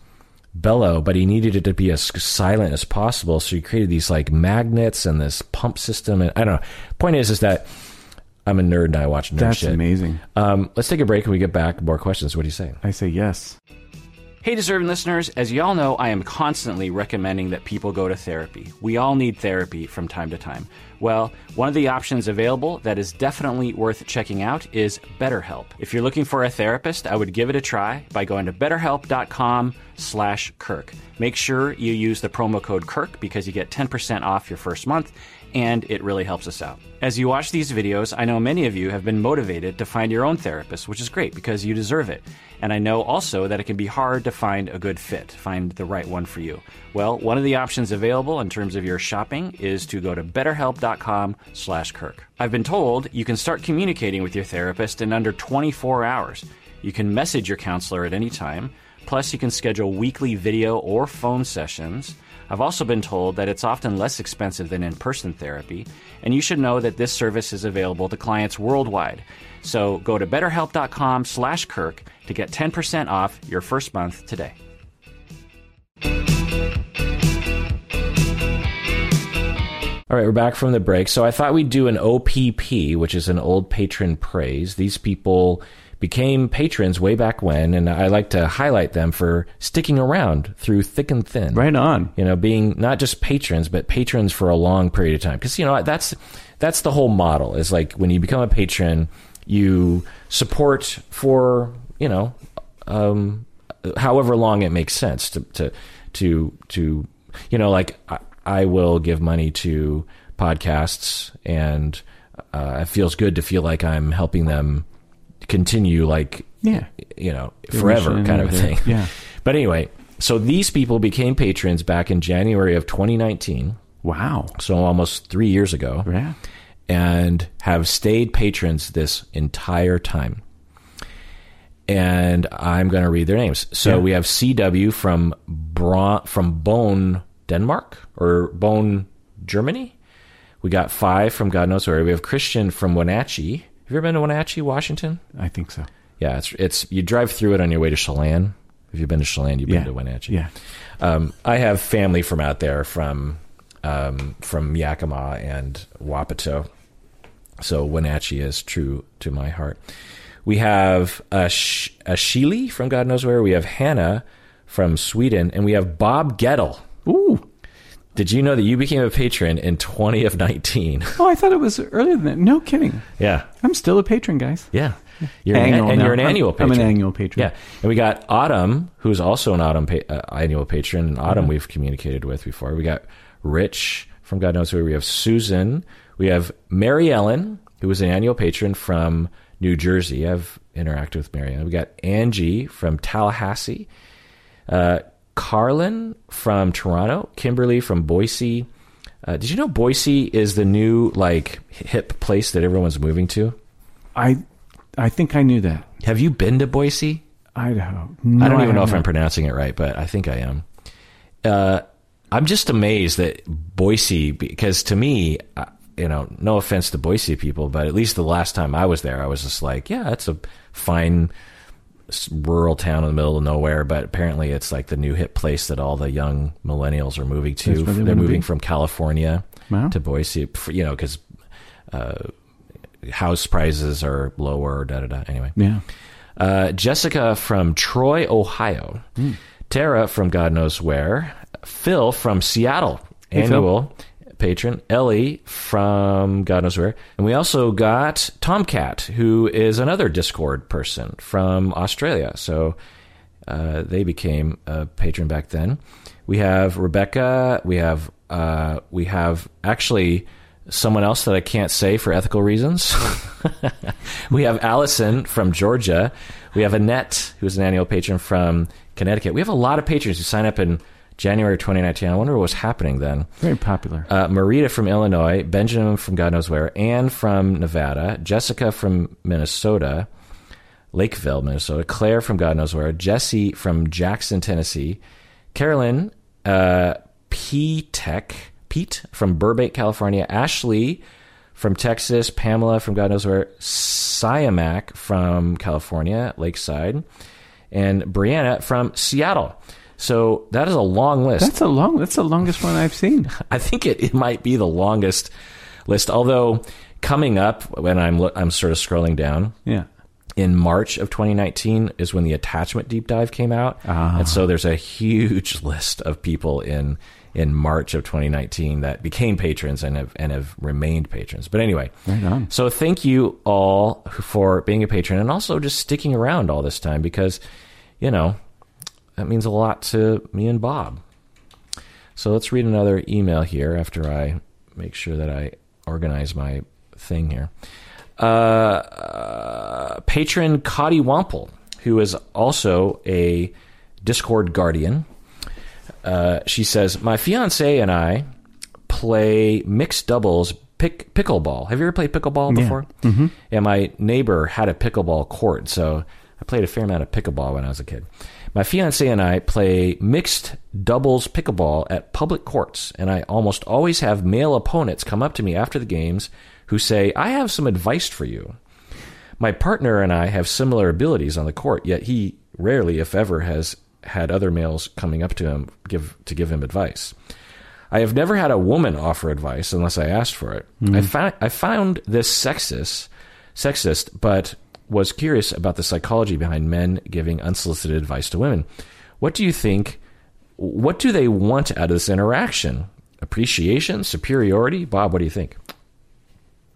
bellow, but he needed it to be as silent as possible. So he created these like magnets and this pump system. And I don't know. Point is, is that I'm a nerd and I watch nerd That's shit. amazing. Um, let's take a break and we get back. More questions. What do you say? I say yes. Hey, deserving listeners, as y'all know, I am constantly recommending that people go to therapy. We all need therapy from time to time. Well, one of the options available that is definitely worth checking out is BetterHelp. If you're looking for a therapist, I would give it a try by going to betterhelp.com slash Kirk. Make sure you use the promo code Kirk because you get 10% off your first month and it really helps us out. As you watch these videos, I know many of you have been motivated to find your own therapist, which is great because you deserve it. And I know also that it can be hard to find a good fit, find the right one for you. Well, one of the options available in terms of your shopping is to go to betterhelp.com/kirk. I've been told you can start communicating with your therapist in under 24 hours. You can message your counselor at any time. Plus, you can schedule weekly video or phone sessions. I've also been told that it's often less expensive than in person therapy, and you should know that this service is available to clients worldwide. So go to betterhelp.com slash Kirk to get 10% off your first month today. All right, we're back from the break. So I thought we'd do an OPP, which is an old patron praise. These people became patrons way back when, and I like to highlight them for sticking around through thick and thin. Right on. You know, being not just patrons, but patrons for a long period of time. Because you know that's that's the whole model. Is like when you become a patron, you support for you know, um, however long it makes sense to to to to you know, like I, I will give money to podcasts and. Uh, it feels good to feel like I'm helping them continue like yeah you know forever kind of a thing yeah But anyway, so these people became patrons back in January of 2019, Wow. so almost three years ago, Yeah. and have stayed patrons this entire time. And I'm going to read their names. So Yeah. we have CW from Bra- from Bonn, Denmark, or Bone, Germany. We got five from God knows where. We have Christian from Wenatchee. Have you ever been to Wenatchee, Washington? I think so. Yeah, it's it's you drive through it on your way to Chelan. If you've been to Chelan, you've Yeah. been to Wenatchee. Yeah. Um, I have family from out there, from um, from Yakima and Wapato. So Wenatchee is true to my heart. We have a, Sh- a Sheely from God knows where. We have Hannah from Sweden, and we have Bob Gettle. Ooh. Did you know that you became a patron in 20 of 19? Oh, I thought it was earlier than that. No kidding. yeah, I'm still a patron, guys. yeah. You're an, and now. you're an annual patron. I'm an annual patron. Yeah, and we got Autumn, who's also an Autumn pa- uh, annual patron. And Autumn, we've communicated with before. We got Rich from God knows where. We have Susan. We have Mary Ellen, who was an annual patron from New Jersey. I've interacted with Mary Ellen. We got Angie from Tallahassee. Uh, Carlin from Toronto. Kimberly from Boise. Uh, did you know Boise is the new like hip place that everyone's moving to? I I think I knew that. Have you been to Boise? Idaho. No, I don't even know if I'm pronouncing it right, but I think I am. Uh, I'm just amazed that Boise, because to me, uh, you know, no offense to Boise people, but at least the last time I was there, I was just like, yeah, it's a fine rural town in the middle of nowhere, but apparently it's like the new hip place that all the young millennials are moving to. They They're moving be. from California Wow. to Boise, you know, because uh, house prices are lower, da da da. Anyway. Yeah. Uh, Jessica from Troy, Ohio. Tara from God knows where. Phil from Seattle, Hey, Phil. Patron. Ellie from God knows where. And we also got Tomcat, who is another Discord person from Australia. So uh, they became a patron back then. We have Rebecca. We have uh, we have actually someone else that I can't say for ethical reasons. we have Allison from Georgia. We have Annette, who's an annual patron from Connecticut. We have a lot of patrons who sign up in January 2019. I wonder what was happening then. Very popular. Uh, Marita from Illinois, Benjamin from God knows where, Anne from Nevada, Jessica from Minnesota, Lakeville, Minnesota, Claire from God knows where, Jesse from Jackson, Tennessee, Carolyn uh, P Tech, Pete from Burbank, California, Ashley from Texas, Pamela from God knows where, Siamac from California, Lakeside, and Brianna from Seattle. So that is a long list. That's a long. That's the longest one I've seen. I think it, it might be the longest list. Although coming up when I'm I'm sort of scrolling down Yeah. in March of 2019 is when the attachment deep dive came out, Ah. and so there's a huge list of people in in March of 2019 that became patrons and have and have remained patrons. But anyway, Right on. so thank you all for being a patron and also just sticking around all this time because you know that means a lot to me and Bob. So let's read another email here after I make sure that I organize my thing here. Uh, uh, patron Cotty Wample, who is also a Discord guardian. Uh, she says, My fiance and I play mixed doubles pick, pickleball. Have you ever played pickleball Yeah. before? Mm-hmm. And my neighbor had a pickleball court, so I played a fair amount of pickleball when I was a kid. My fiance and I play mixed doubles pickleball at public courts, and I almost always have male opponents come up to me after the games who say, I have some advice for you. My partner and I have similar abilities on the court, yet he rarely, if ever, has had other males coming up to him give to give him advice. I have never had a woman offer advice unless I asked for it. I mm-hmm. found I found this sexist, sexist, but was curious about the psychology behind men giving unsolicited advice to women. What do you think? What do they want out of this interaction? Appreciation, superiority? Bob, what do you think?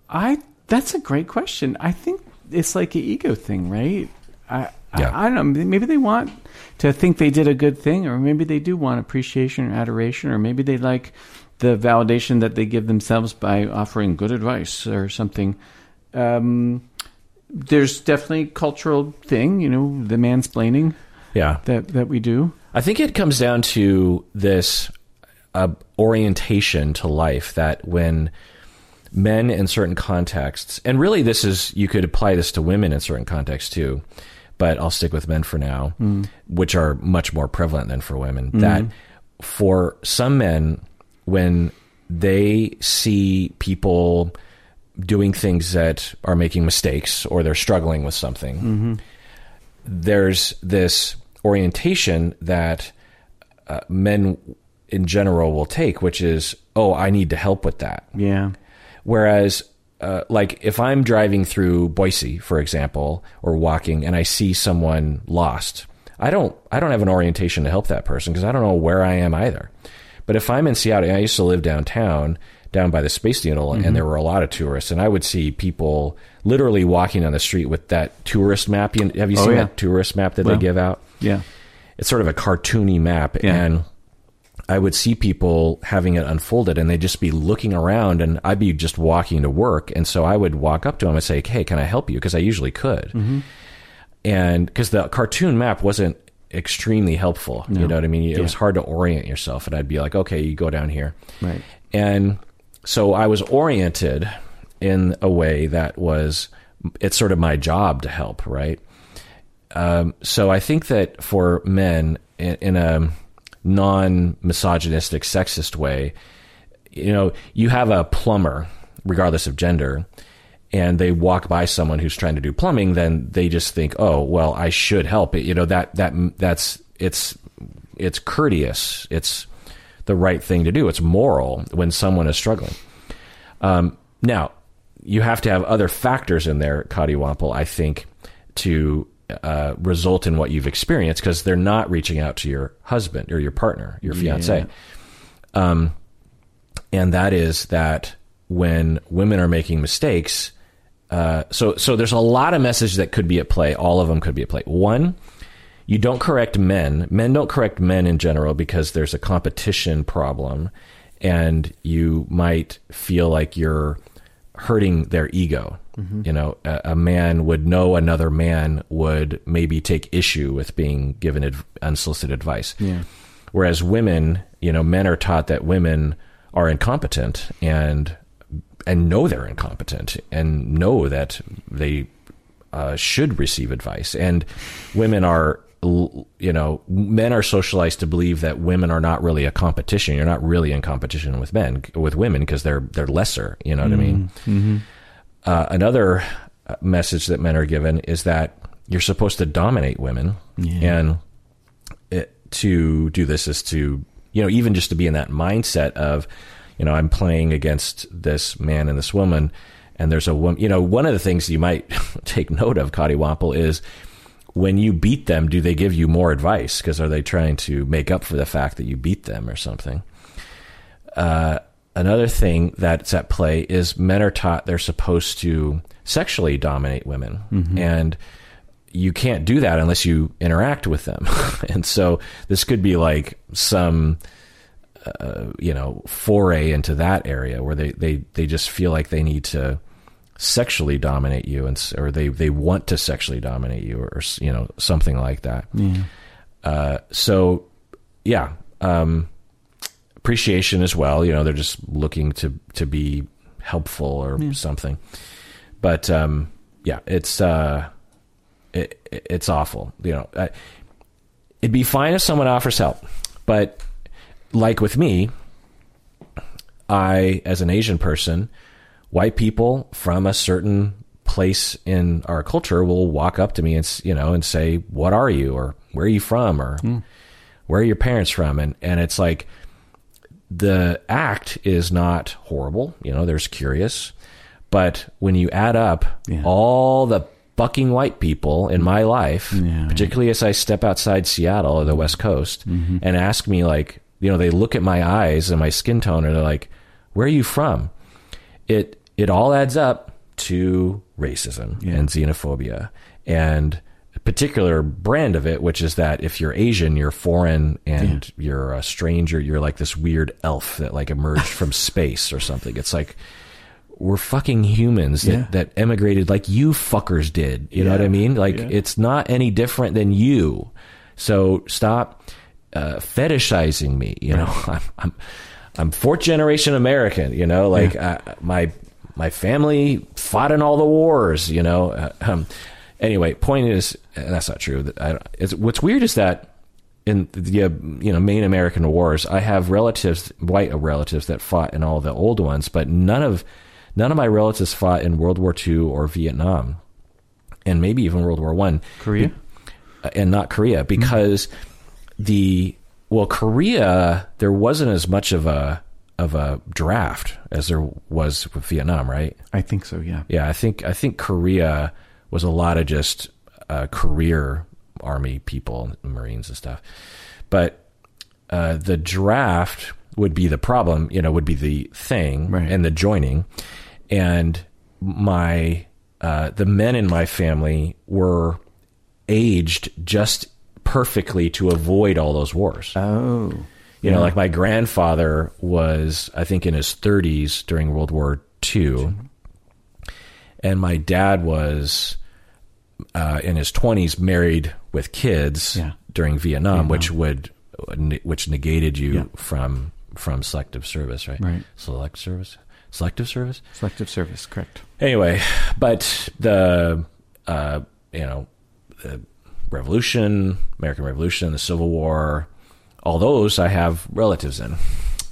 I. That's a great question. I think it's like an ego thing, right? I, Yeah. I, I don't know. Maybe they want to think they did a good thing, or maybe they do want appreciation or adoration, or maybe they like the validation that they give themselves by offering good advice or something. Um, there's definitely cultural thing, you know, the mansplaining. Yeah. that that we do. I think it comes down to this uh, orientation to life that when men in certain contexts, and really this is, you could apply this to women in certain contexts too, but I'll stick with men for now, which are much more prevalent than for women. That for some men, when they see people doing things that are making mistakes or they're struggling with something, there's this orientation that uh, men in general will take, which is, oh, I need to help with that. Yeah. Whereas, uh, like if I'm driving through Boise, for example, or walking, and I see someone lost, I don't, I don't have an orientation to help that person because I don't know where I am either. But if I'm in Seattle, I used to live downtown, down by the Space Needle, and mm-hmm. there were a lot of tourists, and I would see people literally walking on the street with that tourist map. You- Have you Oh, seen yeah. that tourist map that Well, they give out? Yeah. it's sort of a cartoony map Yeah. and I would see people having it unfolded and they'd just be looking around and I'd be just walking to work. And so I would walk up to them and say, Hey, can I help you? Because I usually could. Mm-hmm. And because the cartoon map wasn't extremely helpful. You know what I mean? It was hard to orient yourself. And I'd be like, okay, you go down here. Right. And so I was oriented in a way that was, it's sort of my job to help, right? Um, so I think that for men in, in a non misogynistic, sexist way, you know, you have a plumber, regardless of gender, and they walk by someone who's trying to do plumbing, then they just think, oh, well, I should help it. You know, that, that, that's, it's, it's courteous. It's the right thing to do. It's moral when someone is struggling. Um, now, you have to have other factors in there, Wample, I think, to uh, result in what you've experienced because they're not reaching out to your husband or your partner, your fiance. Um, and that is that when women are making mistakes, uh, so so there's a lot of messages that could be at play. All of them could be at play. One, you don't correct men. Men don't correct men in general because there's a competition problem, and you might feel like you're hurting their ego. You know, a, a man would know another man would maybe take issue with being given unsolicited advice. Yeah. Whereas women, you know, men are taught that women are incompetent and and know they're incompetent and know that they uh, should receive advice. And women are, you know, men are socialized to believe that women are not really a competition. You're not really in competition with men, with women, because they're they're lesser. You know what I mean? Uh, another uh, message that men are given is that you're supposed to dominate women, and it, to do this is to you know even just to be in that mindset of you know I'm playing against this man and this woman, and there's a woman. You know, one of the things you might take note of, Cotty Wample, is when you beat them, do they give you more advice? Because are they trying to make up for the fact that you beat them or something? Uh, another thing that's at play is men are taught they're supposed to sexually dominate women, and you can't do that unless you interact with them. and so this could be like some, uh, you know, foray into that area where they, they, they just feel like they need to sexually dominate you and, or they, they want to sexually dominate you or, you know, something like that. Uh, so yeah, um, appreciation as well. You know, they're just looking to, to be helpful or something. But, um, yeah, it's, uh, it, it- it's awful. You know, I, it'd be fine if someone offers help, but like with me, I, as an Asian person, white people from a certain place in our culture will walk up to me and you know and say, "What are you?" or "Where are you from?" or hmm. "Where are your parents from?" and and it's like the act is not horrible. You know, there's curious, but when you add up Yeah. all the fucking white people in my life, Yeah, right. particularly as I step outside Seattle or the West Coast mm-hmm. and ask me like, you know, they look at my eyes and my skin tone and they're like, "Where are you from?" It it all adds up to racism Yeah. and xenophobia and a particular brand of it, which is that if you're Asian, you're foreign and you're a stranger, you're like this weird elf that like emerged from space or something. It's like we're fucking humans that, Yeah. that emigrated like you fuckers did. You know what I mean? Like Yeah. it's not any different than you. So stop uh, fetishizing me. You know, I'm, I'm I'm fourth generation American. You know, like uh, my my family fought in all the wars. You know. Uh, um, anyway, point is, that's not true. I, it's, what's weird is that in the uh, you know main American wars, I have relatives, white relatives that fought in all the old ones, but none of none of my relatives fought in World War II or Vietnam, and maybe even World War One, Korea? uh, and not Korea because the well Korea there wasn't as much of a of a draft as there was with Vietnam, right? I think so. Yeah. Yeah, I think I think Korea was a lot of just uh, career army people, Marines and stuff. But uh, the draft would be the problem, you know, would be the thing, Right. and the joining. And my uh, the men in my family were aged just perfectly to avoid all those wars. Oh. You know, like my grandfather was, I think, in his 30s during World War II, and my dad was uh, in his 20s, married with kids Yeah. during Vietnam, which would which negated you Yeah. from from selective service, right? Right. Select service, selective service. Selective service, correct. Anyway, but the uh, you know the Revolution, American Revolution, the Civil War, all those I have relatives in.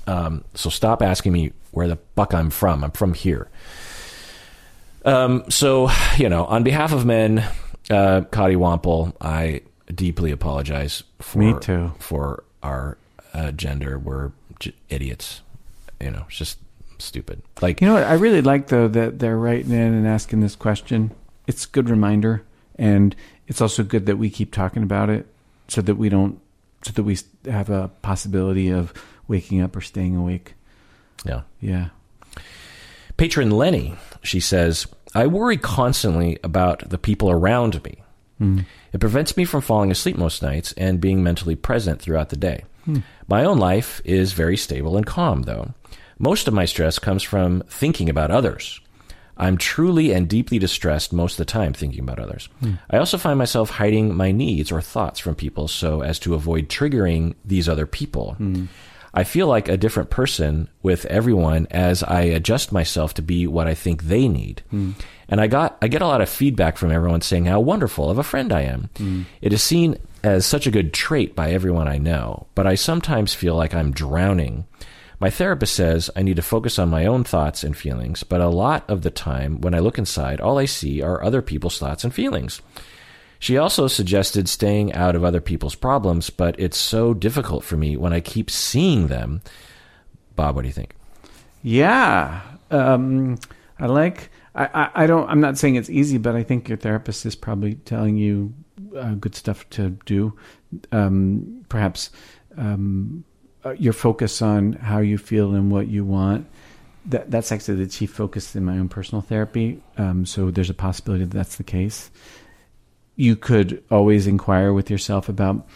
Um, so stop asking me where the fuck I'm from. I'm from here. Um, so you know, on behalf of men, uh, Cotty Wample, I deeply apologize for Me too. for our uh, gender. We're j- idiots. You know, it's just stupid. Like You know what? I really like though that they're writing in and asking this question. It's a good reminder, and it's also good that we keep talking about it, so that we don't, so that we have a possibility of waking up or staying awake. yeah. Yeah. Patron Lenny, she says, I worry constantly about the people around me. Hmm. It prevents me from falling asleep most nights and being mentally present throughout the day. Hmm. My own life is very stable and calm, though. Most of my stress comes from thinking about others. I'm truly and deeply distressed most of the time thinking about others. Hmm. I also find myself hiding my needs or thoughts from people so as to avoid triggering these other people. Hmm. I feel like a different person with everyone as I adjust myself to be what I think they need. Hmm. And I got I get a lot of feedback from everyone saying how wonderful of a friend I am. It is seen as such a good trait by everyone I know, but I sometimes feel like I'm drowning. My therapist says I need to focus on my own thoughts and feelings, but a lot of the time when I look inside, all I see are other people's thoughts and feelings. She also suggested staying out of other people's problems, but it's so difficult for me when I keep seeing them. Bob, what do you think? Yeah. Um, I like. I, I, don't. I'm not saying it's easy, but I think your therapist is probably telling you uh, good stuff to do. Um, perhaps um, uh, your focus on how you feel and what you want. That that's actually the chief focus in my own personal therapy. Um, so there's a possibility that that's the case. You could always inquire with yourself about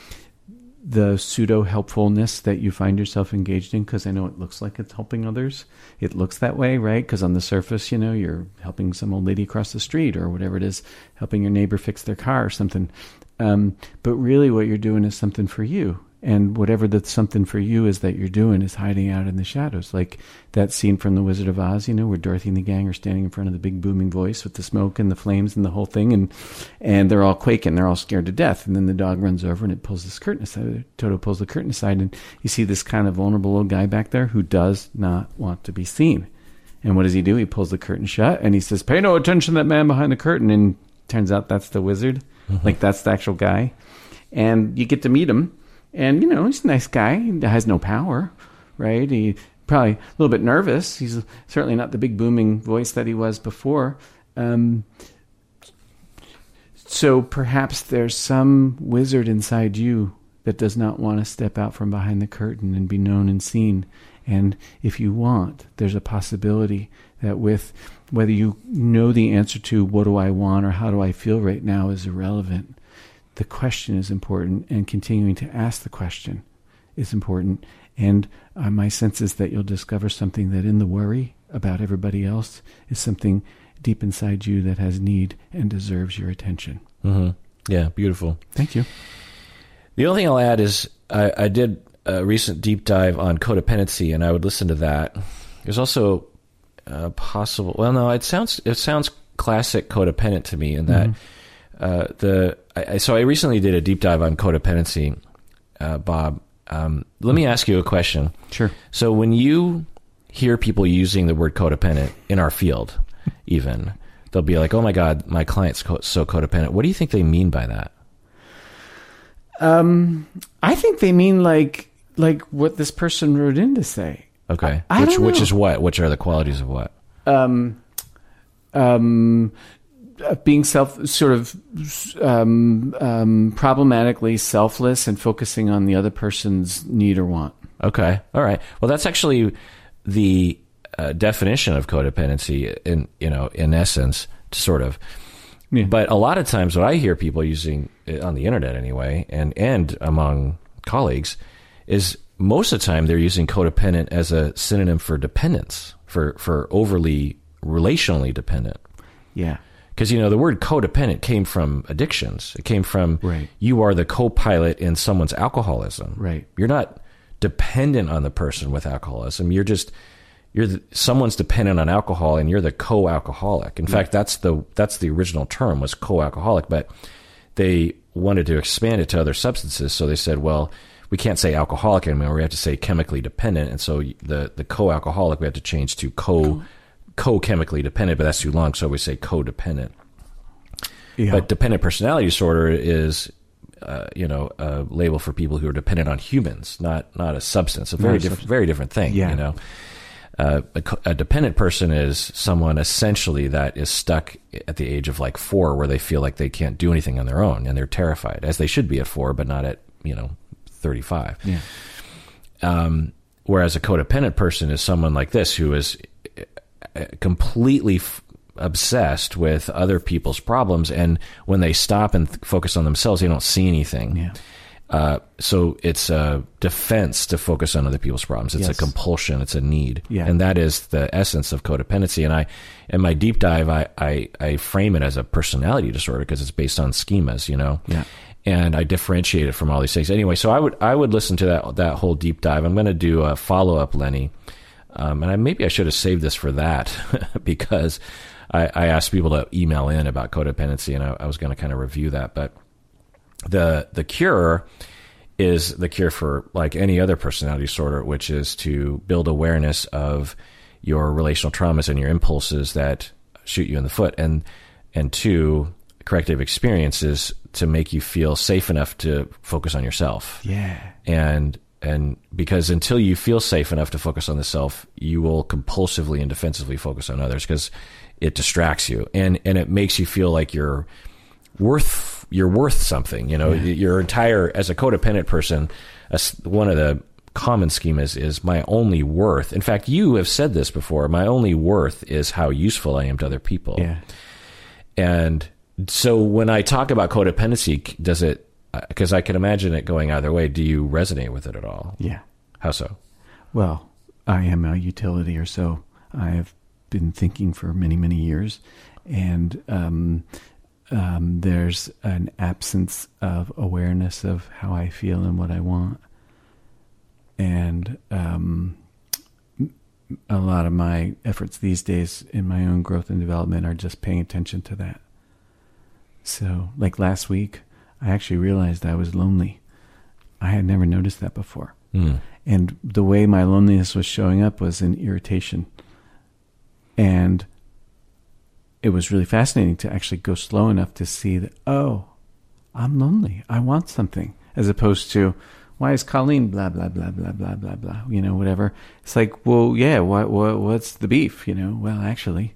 the pseudo helpfulness that you find yourself engaged in because I know it looks like it's helping others. It looks that way, right? Because on the surface, you know, you're helping some old lady across the street or whatever it is, helping your neighbor fix their car or something. Um, but really, what you're doing is something for you. And whatever that something for you is that you're doing is hiding out in the shadows. Like that scene from The Wizard of Oz, you know, where Dorothy and the gang are standing in front of the big booming voice with the smoke and the flames and the whole thing. And, and they're all quaking. They're all scared to death. And then the dog runs over and it pulls this curtain aside. Toto pulls the curtain aside. And you see this kind of vulnerable little guy back there who does not want to be seen. And what does he do? He pulls the curtain shut and he says, Pay no attention to that man behind the curtain. And turns out that's the wizard. Mm-hmm. Like that's the actual guy. And you get to meet him. And, you know, he's a nice guy. He has no power, right? He probably a little bit nervous. He's certainly not the big booming voice that he was before. Um, so perhaps there's some wizard inside you that does not want to step out from behind the curtain and be known and seen. And if you want, there's a possibility that with whether you know the answer to what do I want or how do I feel right now is irrelevant. The question is important, and continuing to ask the question is important. And uh, my sense is that you'll discover something that in the worry about everybody else is something deep inside you that has need and deserves your attention. Mm-hmm. Yeah, beautiful. Thank you. The only thing I'll add is I, I did a recent deep dive on codependency, and I would listen to that. There's also possible. Well, no, it sounds it sounds classic codependent to me in that uh, the. I, so I recently did a deep dive on codependency, uh, Bob. Um, let me ask you a question. Sure. So when you hear people using the word codependent in our field, even they'll be like, "Oh my God, my client's co- so codependent." What do you think they mean by that? Um, I think they mean like like what this person wrote in to say. Okay, I- I which which is what? Which are the qualities of what? Um, um, being self sort of um, um, problematically selfless and focusing on the other person's need or want. Okay. All right. Well, that's actually the uh, definition of codependency in you know in essence, sort of. Yeah. But a lot of times, what I hear people using uh, on the internet anyway, and and among colleagues, is most of the time they're using codependent as a synonym for dependence, for for overly relationally dependent. Yeah. Because you know the word codependent came from addictions. It came from Right. you are the co-pilot in someone's alcoholism. Right. You're not dependent on the person with alcoholism. You're just you're the, someone's dependent on alcohol, and you're the co-alcoholic. In fact, that's the that's the original term was co-alcoholic, but they wanted to expand it to other substances. So they said, well, we can't say alcoholic anymore. We have to say chemically dependent, and so the the co-alcoholic we have to change to co co-chemically dependent, but that's too long. So we say codependent. Yeah. But dependent personality disorder is, uh, you know, a label for people who are dependent on humans, not not a substance. A very a different, very different thing. Yeah. You know, uh, a, a dependent person is someone essentially that is stuck at the age of like four, where they feel like they can't do anything on their own, and they're terrified, as they should be at four, but not at you know thirty five. yeah. Um, whereas a codependent person is someone like this who is completely f- obsessed with other people's problems, and when they stop and th- focus on themselves, they don't see anything. Yeah. Uh, so it's a defense to focus on other people's problems. It's Yes. a compulsion. It's a need. Yeah. And that is the essence of codependency. And I, in my deep dive, I, I, I frame it as a personality disorder because it's based on schemas, you know? Yeah. And I differentiate it from all these things. Anyway, so I would, I would listen to that, that whole deep dive. I'm going to do a follow up, Lenny. Um, and I, maybe I should have saved this for that because I, I asked people to email in about codependency and I, I was going to kind of review that. But the the cure is the cure for like any other personality disorder, which is to build awareness of your relational traumas and your impulses that shoot you in the foot, and and two corrective experiences to make you feel safe enough to focus on yourself Yeah. and and because until you feel safe enough to focus on the self, you will compulsively and defensively focus on others because it distracts you and and it makes you feel like you're worth you're worth something. You know, your entire as a codependent person, one of the common schemas is my only worth. In fact, you have said this before. My only worth is how useful I am to other people. Yeah. And so when I talk about codependency, does it? Because I can imagine it going either way. Do you resonate with it at all? Yeah. How so? Well, I am a utility or so. I have been thinking for many, many years, and um, um, there's an absence of awareness of how I feel and what I want, and um, a lot of my efforts these days in my own growth and development are just paying attention to that. So, like last week, I actually realized I was lonely. I had never noticed that before. Hmm. And the way my loneliness was showing up was in irritation. And it was really fascinating to actually go slow enough to see that, oh, I'm lonely. I want something. As opposed to, why is Colleen blah, blah, blah, blah, blah, blah, blah, you know, whatever. It's like, well, yeah, what, what, what's the beef, you know? Well, actually,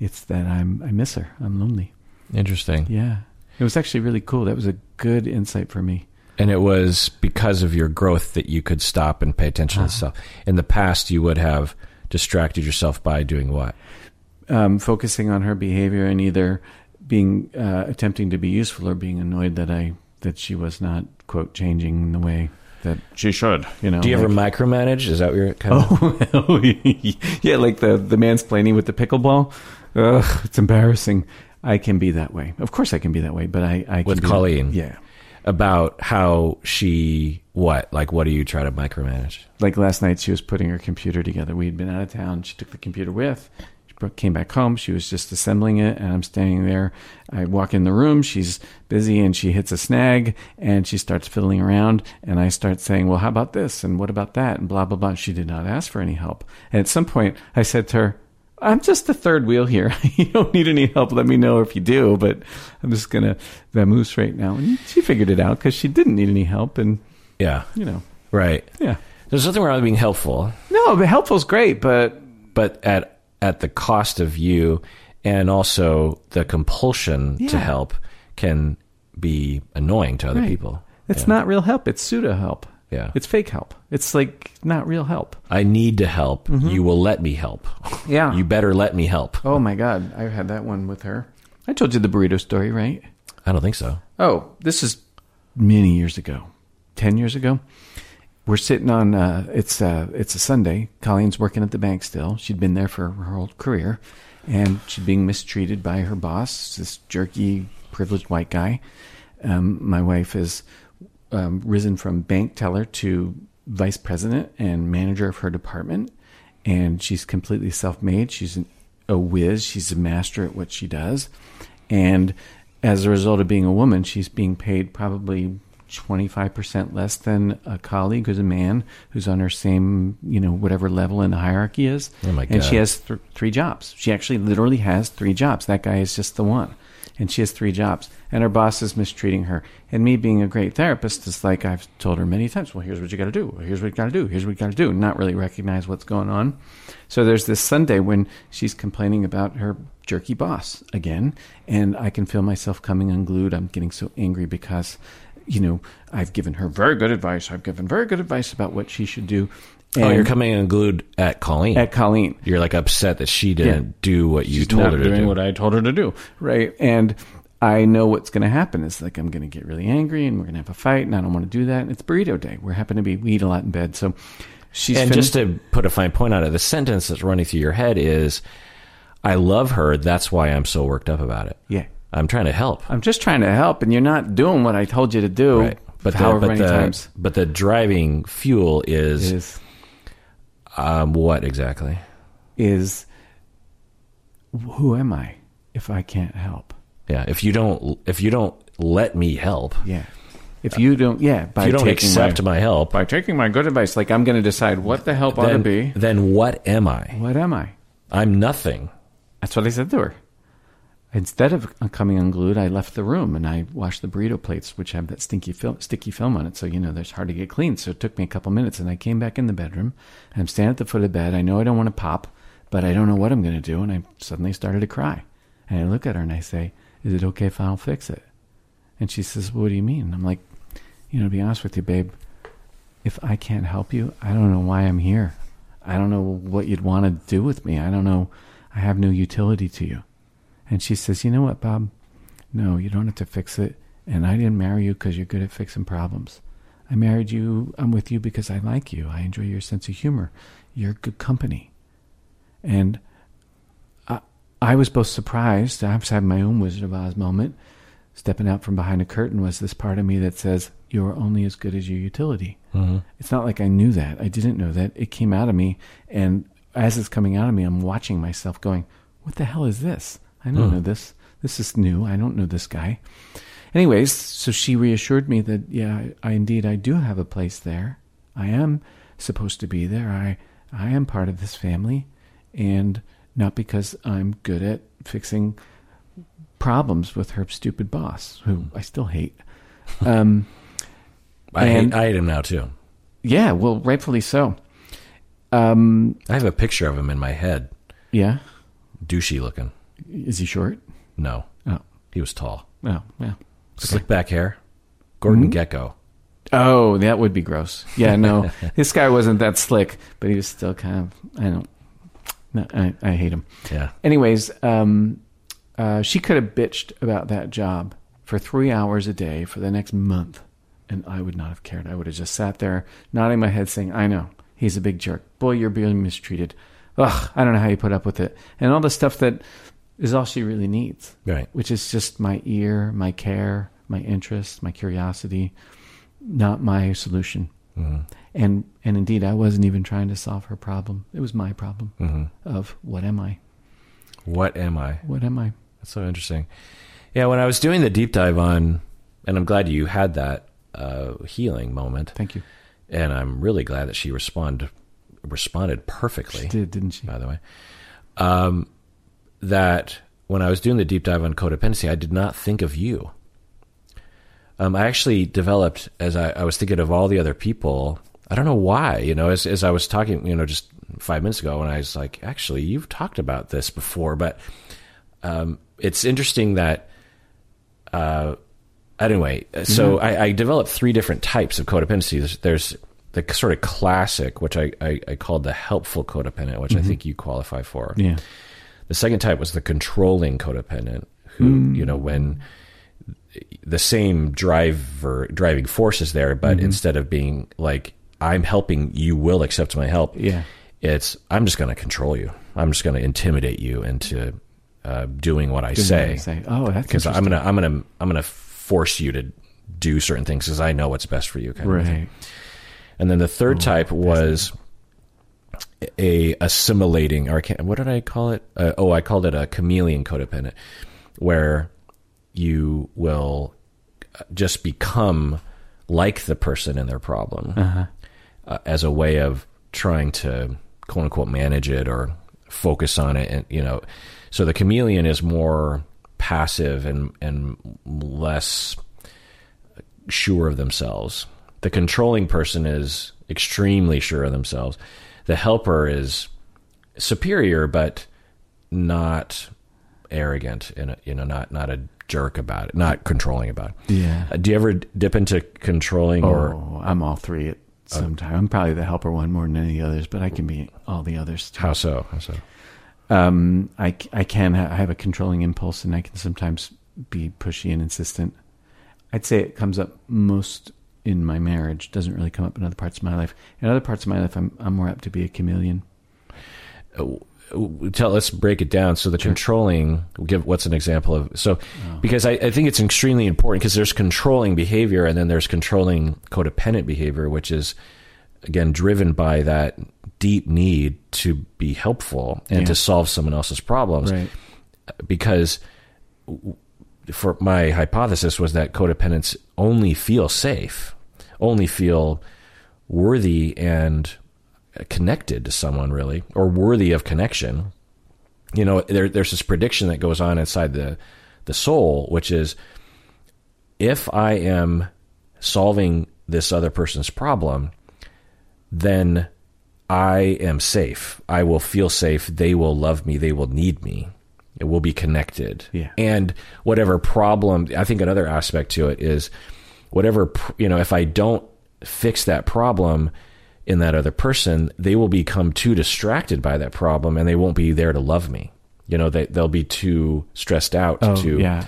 it's that I'm, I miss her. I'm lonely. Interesting. Yeah. It was actually really cool. That was a good insight for me. And it was because of your growth that you could stop and pay attention to stuff. In the past, you would have distracted yourself by doing what? um, focusing on her behavior and either being uh, attempting to be useful or being annoyed that I that she was not quote changing the way that she should. You know. Do you ever micromanage? Is that what you're kind of? Oh, yeah, like the the mansplaining with the pickleball. Ugh, it's embarrassing. I can be that way. Of course, I can be that way. But I, I With Colleen. Yeah. about how she what like what do you try to micromanage? like last night she was putting her computer together we had been out of town she took the computer with she came back home she was just assembling it and i'm standing there i walk in the room she's busy and she hits a snag and she starts fiddling around and i start saying well how about this and what about that and blah blah blah she did not ask for any help and at some point i said to her I'm just the third wheel here. you don't need any help. Let me know if you do. But I'm just gonna vamoose right now. And she figured it out because she didn't need any help. And Yeah, you know, right. yeah. There's nothing wrong with being helpful, No, but helpful's great. But but at at the cost of you and also the compulsion to Yeah. help can be annoying to other people. It's not real help. It's pseudo help. Yeah. It's fake help. It's like not real help. I need to help. You will let me help. Mm-hmm. Yeah. You better let me help. oh my God. I've had that one with her. I told you the burrito story, right? I don't think so. Oh, this is many years ago. 10 years ago. We're sitting on uh it's uh it's a Sunday. Colleen's working at the bank still. She'd been there for her whole career and she's being mistreated by her boss, this jerky privileged white guy. Um, my wife is um, risen from bank teller to vice president and manager of her department, and she's completely self-made. She's an, a whiz. She's a master at what she does, and as a result of being a woman, she's being paid probably. 25% less than a colleague who's a man who's on her same, you know, whatever level in the hierarchy is. Oh my God. And she has th- three jobs. She actually literally has three jobs. That guy is just the one. And she has three jobs. And her boss is mistreating her. And me being a great therapist is like I've told her many times, well, here's what you got to do. Here's what you got to do. Here's what you got to do. Not really recognize what's going on. So there's this Sunday when she's complaining about her jerky boss again. And I can feel myself coming unglued. I'm getting so angry because, you know, I've given her very good advice. I've given very good advice about what she should do. oh, you're coming unglued at Colleen. at Colleen. you're like upset that she didn't Yeah. do what you She's told her to doing do. what I told her to do. Right. And I know what's going to happen is like I'm going to get really angry and we're going to have a fight and I don't want to do that. And it's burrito day. We're happen to be we eat a lot in bed, so she's and finished- just to put a fine point on it, the sentence that's running through your head is, "I love her. That's why I'm so worked up about it. yeah. I'm trying to help." I'm just trying to help, and you're not doing what I told you to do. Right. But the, however but many the, times but the driving fuel is, is um, what exactly? is who am I if I can't help? Yeah. If you don't, if you don't let me help, Yeah. If you don't, yeah, by if you don't accept my, my, help, by taking my good advice, like I'm going to decide what the help ought to be. then what am I? What am I? I'm nothing. That's what I said to her. Instead of coming unglued, I left the room and I washed the burrito plates, which have that stinky film, sticky film on it. So, you know, there's hard to get clean. So it took me a couple minutes and I came back in the bedroom. I'm standing at the foot of the bed. I know I don't want to pop, but I don't know what I'm going to do. And I suddenly started to cry. And I look at her and I say, Is it okay if I don't fix it? And she says, What do you mean? I'm like, You know, to be honest with you, babe, if I can't help you, I don't know why I'm here. I don't know what you'd want to do with me. I don't know. I have no utility to you. And she says, You know what, Bob? No, you don't have to fix it. And I didn't marry you because you're good at fixing problems. I married you, I'm with you because I like you. I enjoy your sense of humor. You're good company. And I, was both surprised. I was having my own Wizard of Oz moment. Stepping out from behind a curtain was this part of me that says, You're only as good as your utility. Mm-hmm. It's not like I knew that. I didn't know that. It came out of me. And as it's coming out of me, I'm watching myself going, What the hell is this? I don't Hmm. know this. This is new. I don't know this guy. Anyways, so she reassured me that, yeah, I, indeed, I do have a place there. I am supposed to be there. I, I am part of this family. And not because I'm good at fixing problems with her stupid boss, who I still hate. Um, I And- hate, I hate him now too. yeah, well, rightfully so. Um, I have a picture of him in my head, yeah. douchey looking. Is he short? No, Oh, he was tall, oh, yeah. slick back hair, Gordon Mhm. Gekko. Oh, that would be gross. Yeah, no, this guy wasn't that slick, but he was still kind of. I don't. No, I, I hate him. Yeah, Anyways, um, uh, she could have bitched about that job for three hours a day for the next month, and I would not have cared. I would have just sat there, nodding my head, saying, "I know he's a big jerk. Boy, you're being mistreated. Ugh, I don't know how you put up with it." And all the stuff that is all she really needs right. which is just my ear, my care, my interest, my curiosity, not my solution. Mhm. And and indeed, I wasn't even trying to solve her problem. It was my problem Mhm. of what am I? What am I? What am I? That's so interesting. Yeah, when I was doing the deep dive on, and I'm glad you had that uh, healing moment, Thank you. and I'm really glad that she responded responded perfectly. She did, didn't she? by the way. Um, that when I was doing the deep dive on codependency, I did not think of you. Um, I actually developed as I, I was thinking of all the other people. I don't know why, you know, as as I was talking, you know, just five minutes ago, and I was like, actually, you've talked about this before, but um, it's interesting that. Uh, anyway, so I, I developed three different types of codependency. There's, there's the sort of classic, which I, I, I called the helpful codependent, which I think you qualify for. Yeah. The second type was the controlling codependent, who you know when the same driver driving force is there, but instead of being like I'm helping, you will accept my help. Yeah. It's I'm just going to control you. I'm just going to intimidate you into uh, doing what I Didn't say I say, oh, that's because I'm gonna I'm gonna I'm gonna force you to do certain things because I know what's best for you. Kind of thing. right. And then the third type was a assimilating, or what did I call it? Uh, oh, I called it a chameleon codependent, where you will just become like the person in their problem Uh-huh. Uh, as a way of trying to quote unquote manage it or focus on it and you know. So the chameleon is more passive and and less sure of themselves. The controlling person is extremely sure of themselves. The helper is superior but not arrogant and you know not not a jerk about it not controlling about it. Yeah. Uh, do you ever dip into controlling or Oh, I'm all three. at some time. I'm probably the helper one more than any of the others, but I can be all the others too. how so how so Um, I, I can ha- I have a controlling impulse, and I can sometimes be pushy and insistent. I'd say it comes up most in my marriage. Doesn't really come up in other parts of my life. In other parts of my life, I'm I'm more apt to be a chameleon. Tell let's break it down so the controlling give what's an example of so oh. because I, I think it's extremely important because there's controlling behavior and then there's controlling codependent behavior which is again driven by that deep need to be helpful and Yeah. to solve someone else's problems Right. because for my hypothesis was that codependents only feel safe, only feel worthy and connected to someone really, or worthy of connection. You know, there, there's this prediction that goes on inside the the soul, which is if I am solving this other person's problem, then I am safe. I will feel safe. They will love me. They will need me. It will be connected. Yeah. And whatever problem, I think another aspect to it is whatever, you know, if I don't fix that problem in that other person, they will become too distracted by that problem and they won't be there to love me. You know, they, they'll be too stressed out Oh, to, yeah.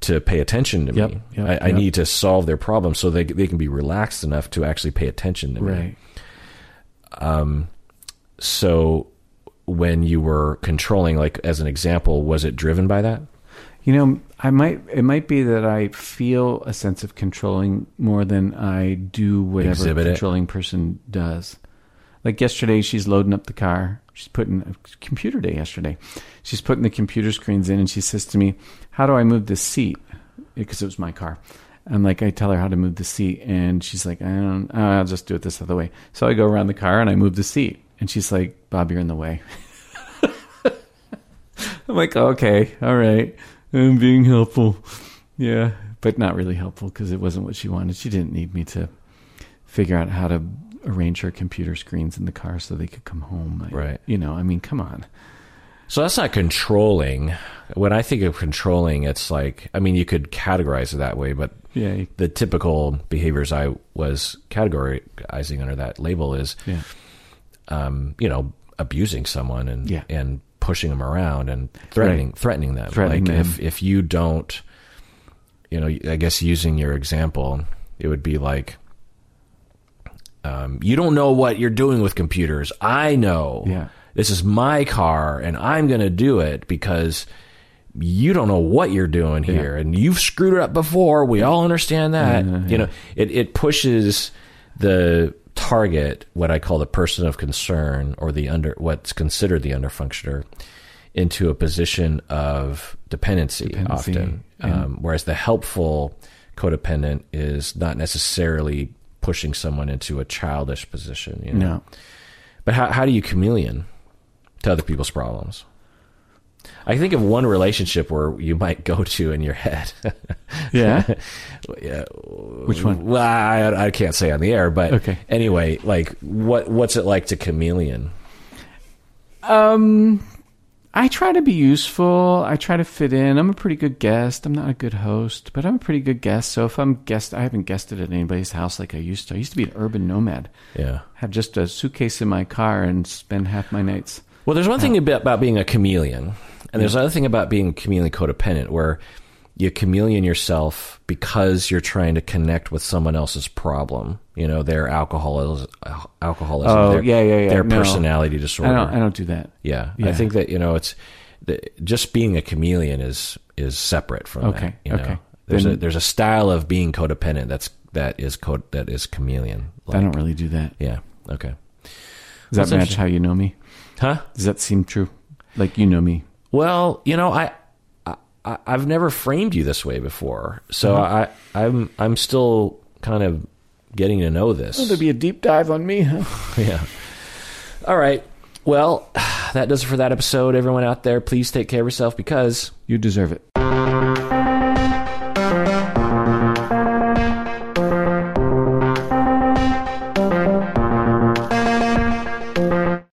to pay attention to Yep, me. yep, I, I need to solve their problem so they, they can be relaxed enough to actually pay attention to me. Right. Um, so when you were controlling, like as an example, was it driven by that? You know, I might it might be that I feel a sense of controlling more than I do whatever a Exhibit it. controlling person does. Like yesterday, she's loading up the car. She's putting a computer day yesterday. She's putting the computer screens in, and she says to me, "How do I move this seat?" Because it was my car. I'm like, I tell her how to move the seat, and she's like, I don't. oh, I'll just do it this other way. So I go around the car and I move the seat, and she's like, Bob, you're in the way. I'm like, okay, all right. I'm being helpful. Yeah, but not really helpful because it wasn't what she wanted. She didn't need me to figure out how to arrange her computer screens in the car so they could come home. I- Right. You know, I mean, come on. So that's not controlling. When I think of controlling, it's like, I mean, you could categorize it that way, but Yeah. the typical behaviors I was categorizing under that label is, Yeah. um, you know, abusing someone and Yeah. and pushing them around and threatening threatening them. Threatening like them. if if you don't, you know, I guess using your example, it would be like, um, you don't know what you're doing with computers. I know. Yeah. This is my car, and I'm going to do it because you don't know what you're doing here, and you've screwed it up before. We all understand that. You know, it it pushes the target, what I call the person of concern, or the under what's considered the underfunctioner, into a position of dependency, Dependency, often. yeah. Um, whereas the helpful codependent is not necessarily pushing someone into a childish position. You know? No. But how, how do you chameleon to other people's problems? I think of one relationship where you might go to in your head. Yeah. yeah. Which one? Well, I, I can't say on the air, but Okay. anyway, like what what's it like to chameleon? Um, I try to be useful. I try to fit in. I'm a pretty good guest. I'm not a good host, but I'm a pretty good guest. So if I'm guest, I haven't guested at anybody's house like I used to. I used to be an urban nomad. Yeah. Have just a suitcase in my car and spend half my nights. Well, there's one thing about, about being a chameleon, and there's another thing about being chameleon codependent, where you chameleon yourself because you're trying to connect with someone else's problem. You know, their alcoholism, alcoholism, Oh, their, yeah, yeah, yeah. their No. personality I disorder. don't. I don't do that. Yeah, I think that you know it's the, just being a chameleon is is separate from Okay, that. You know? okay. There's a there's a style of being codependent that's that is code that is chameleon. I don't really do that. Yeah. Okay. Does that That's match how you know me? Huh? Does that seem true? Like you know me? Well, you know, I, I I've never framed you this way before, so Uh-huh. I I'm I'm still kind of getting to know this. Oh, there'd be a deep dive on me, huh? yeah. All right. Well, that does it for that episode. Everyone out there, please take care of yourself because You deserve it.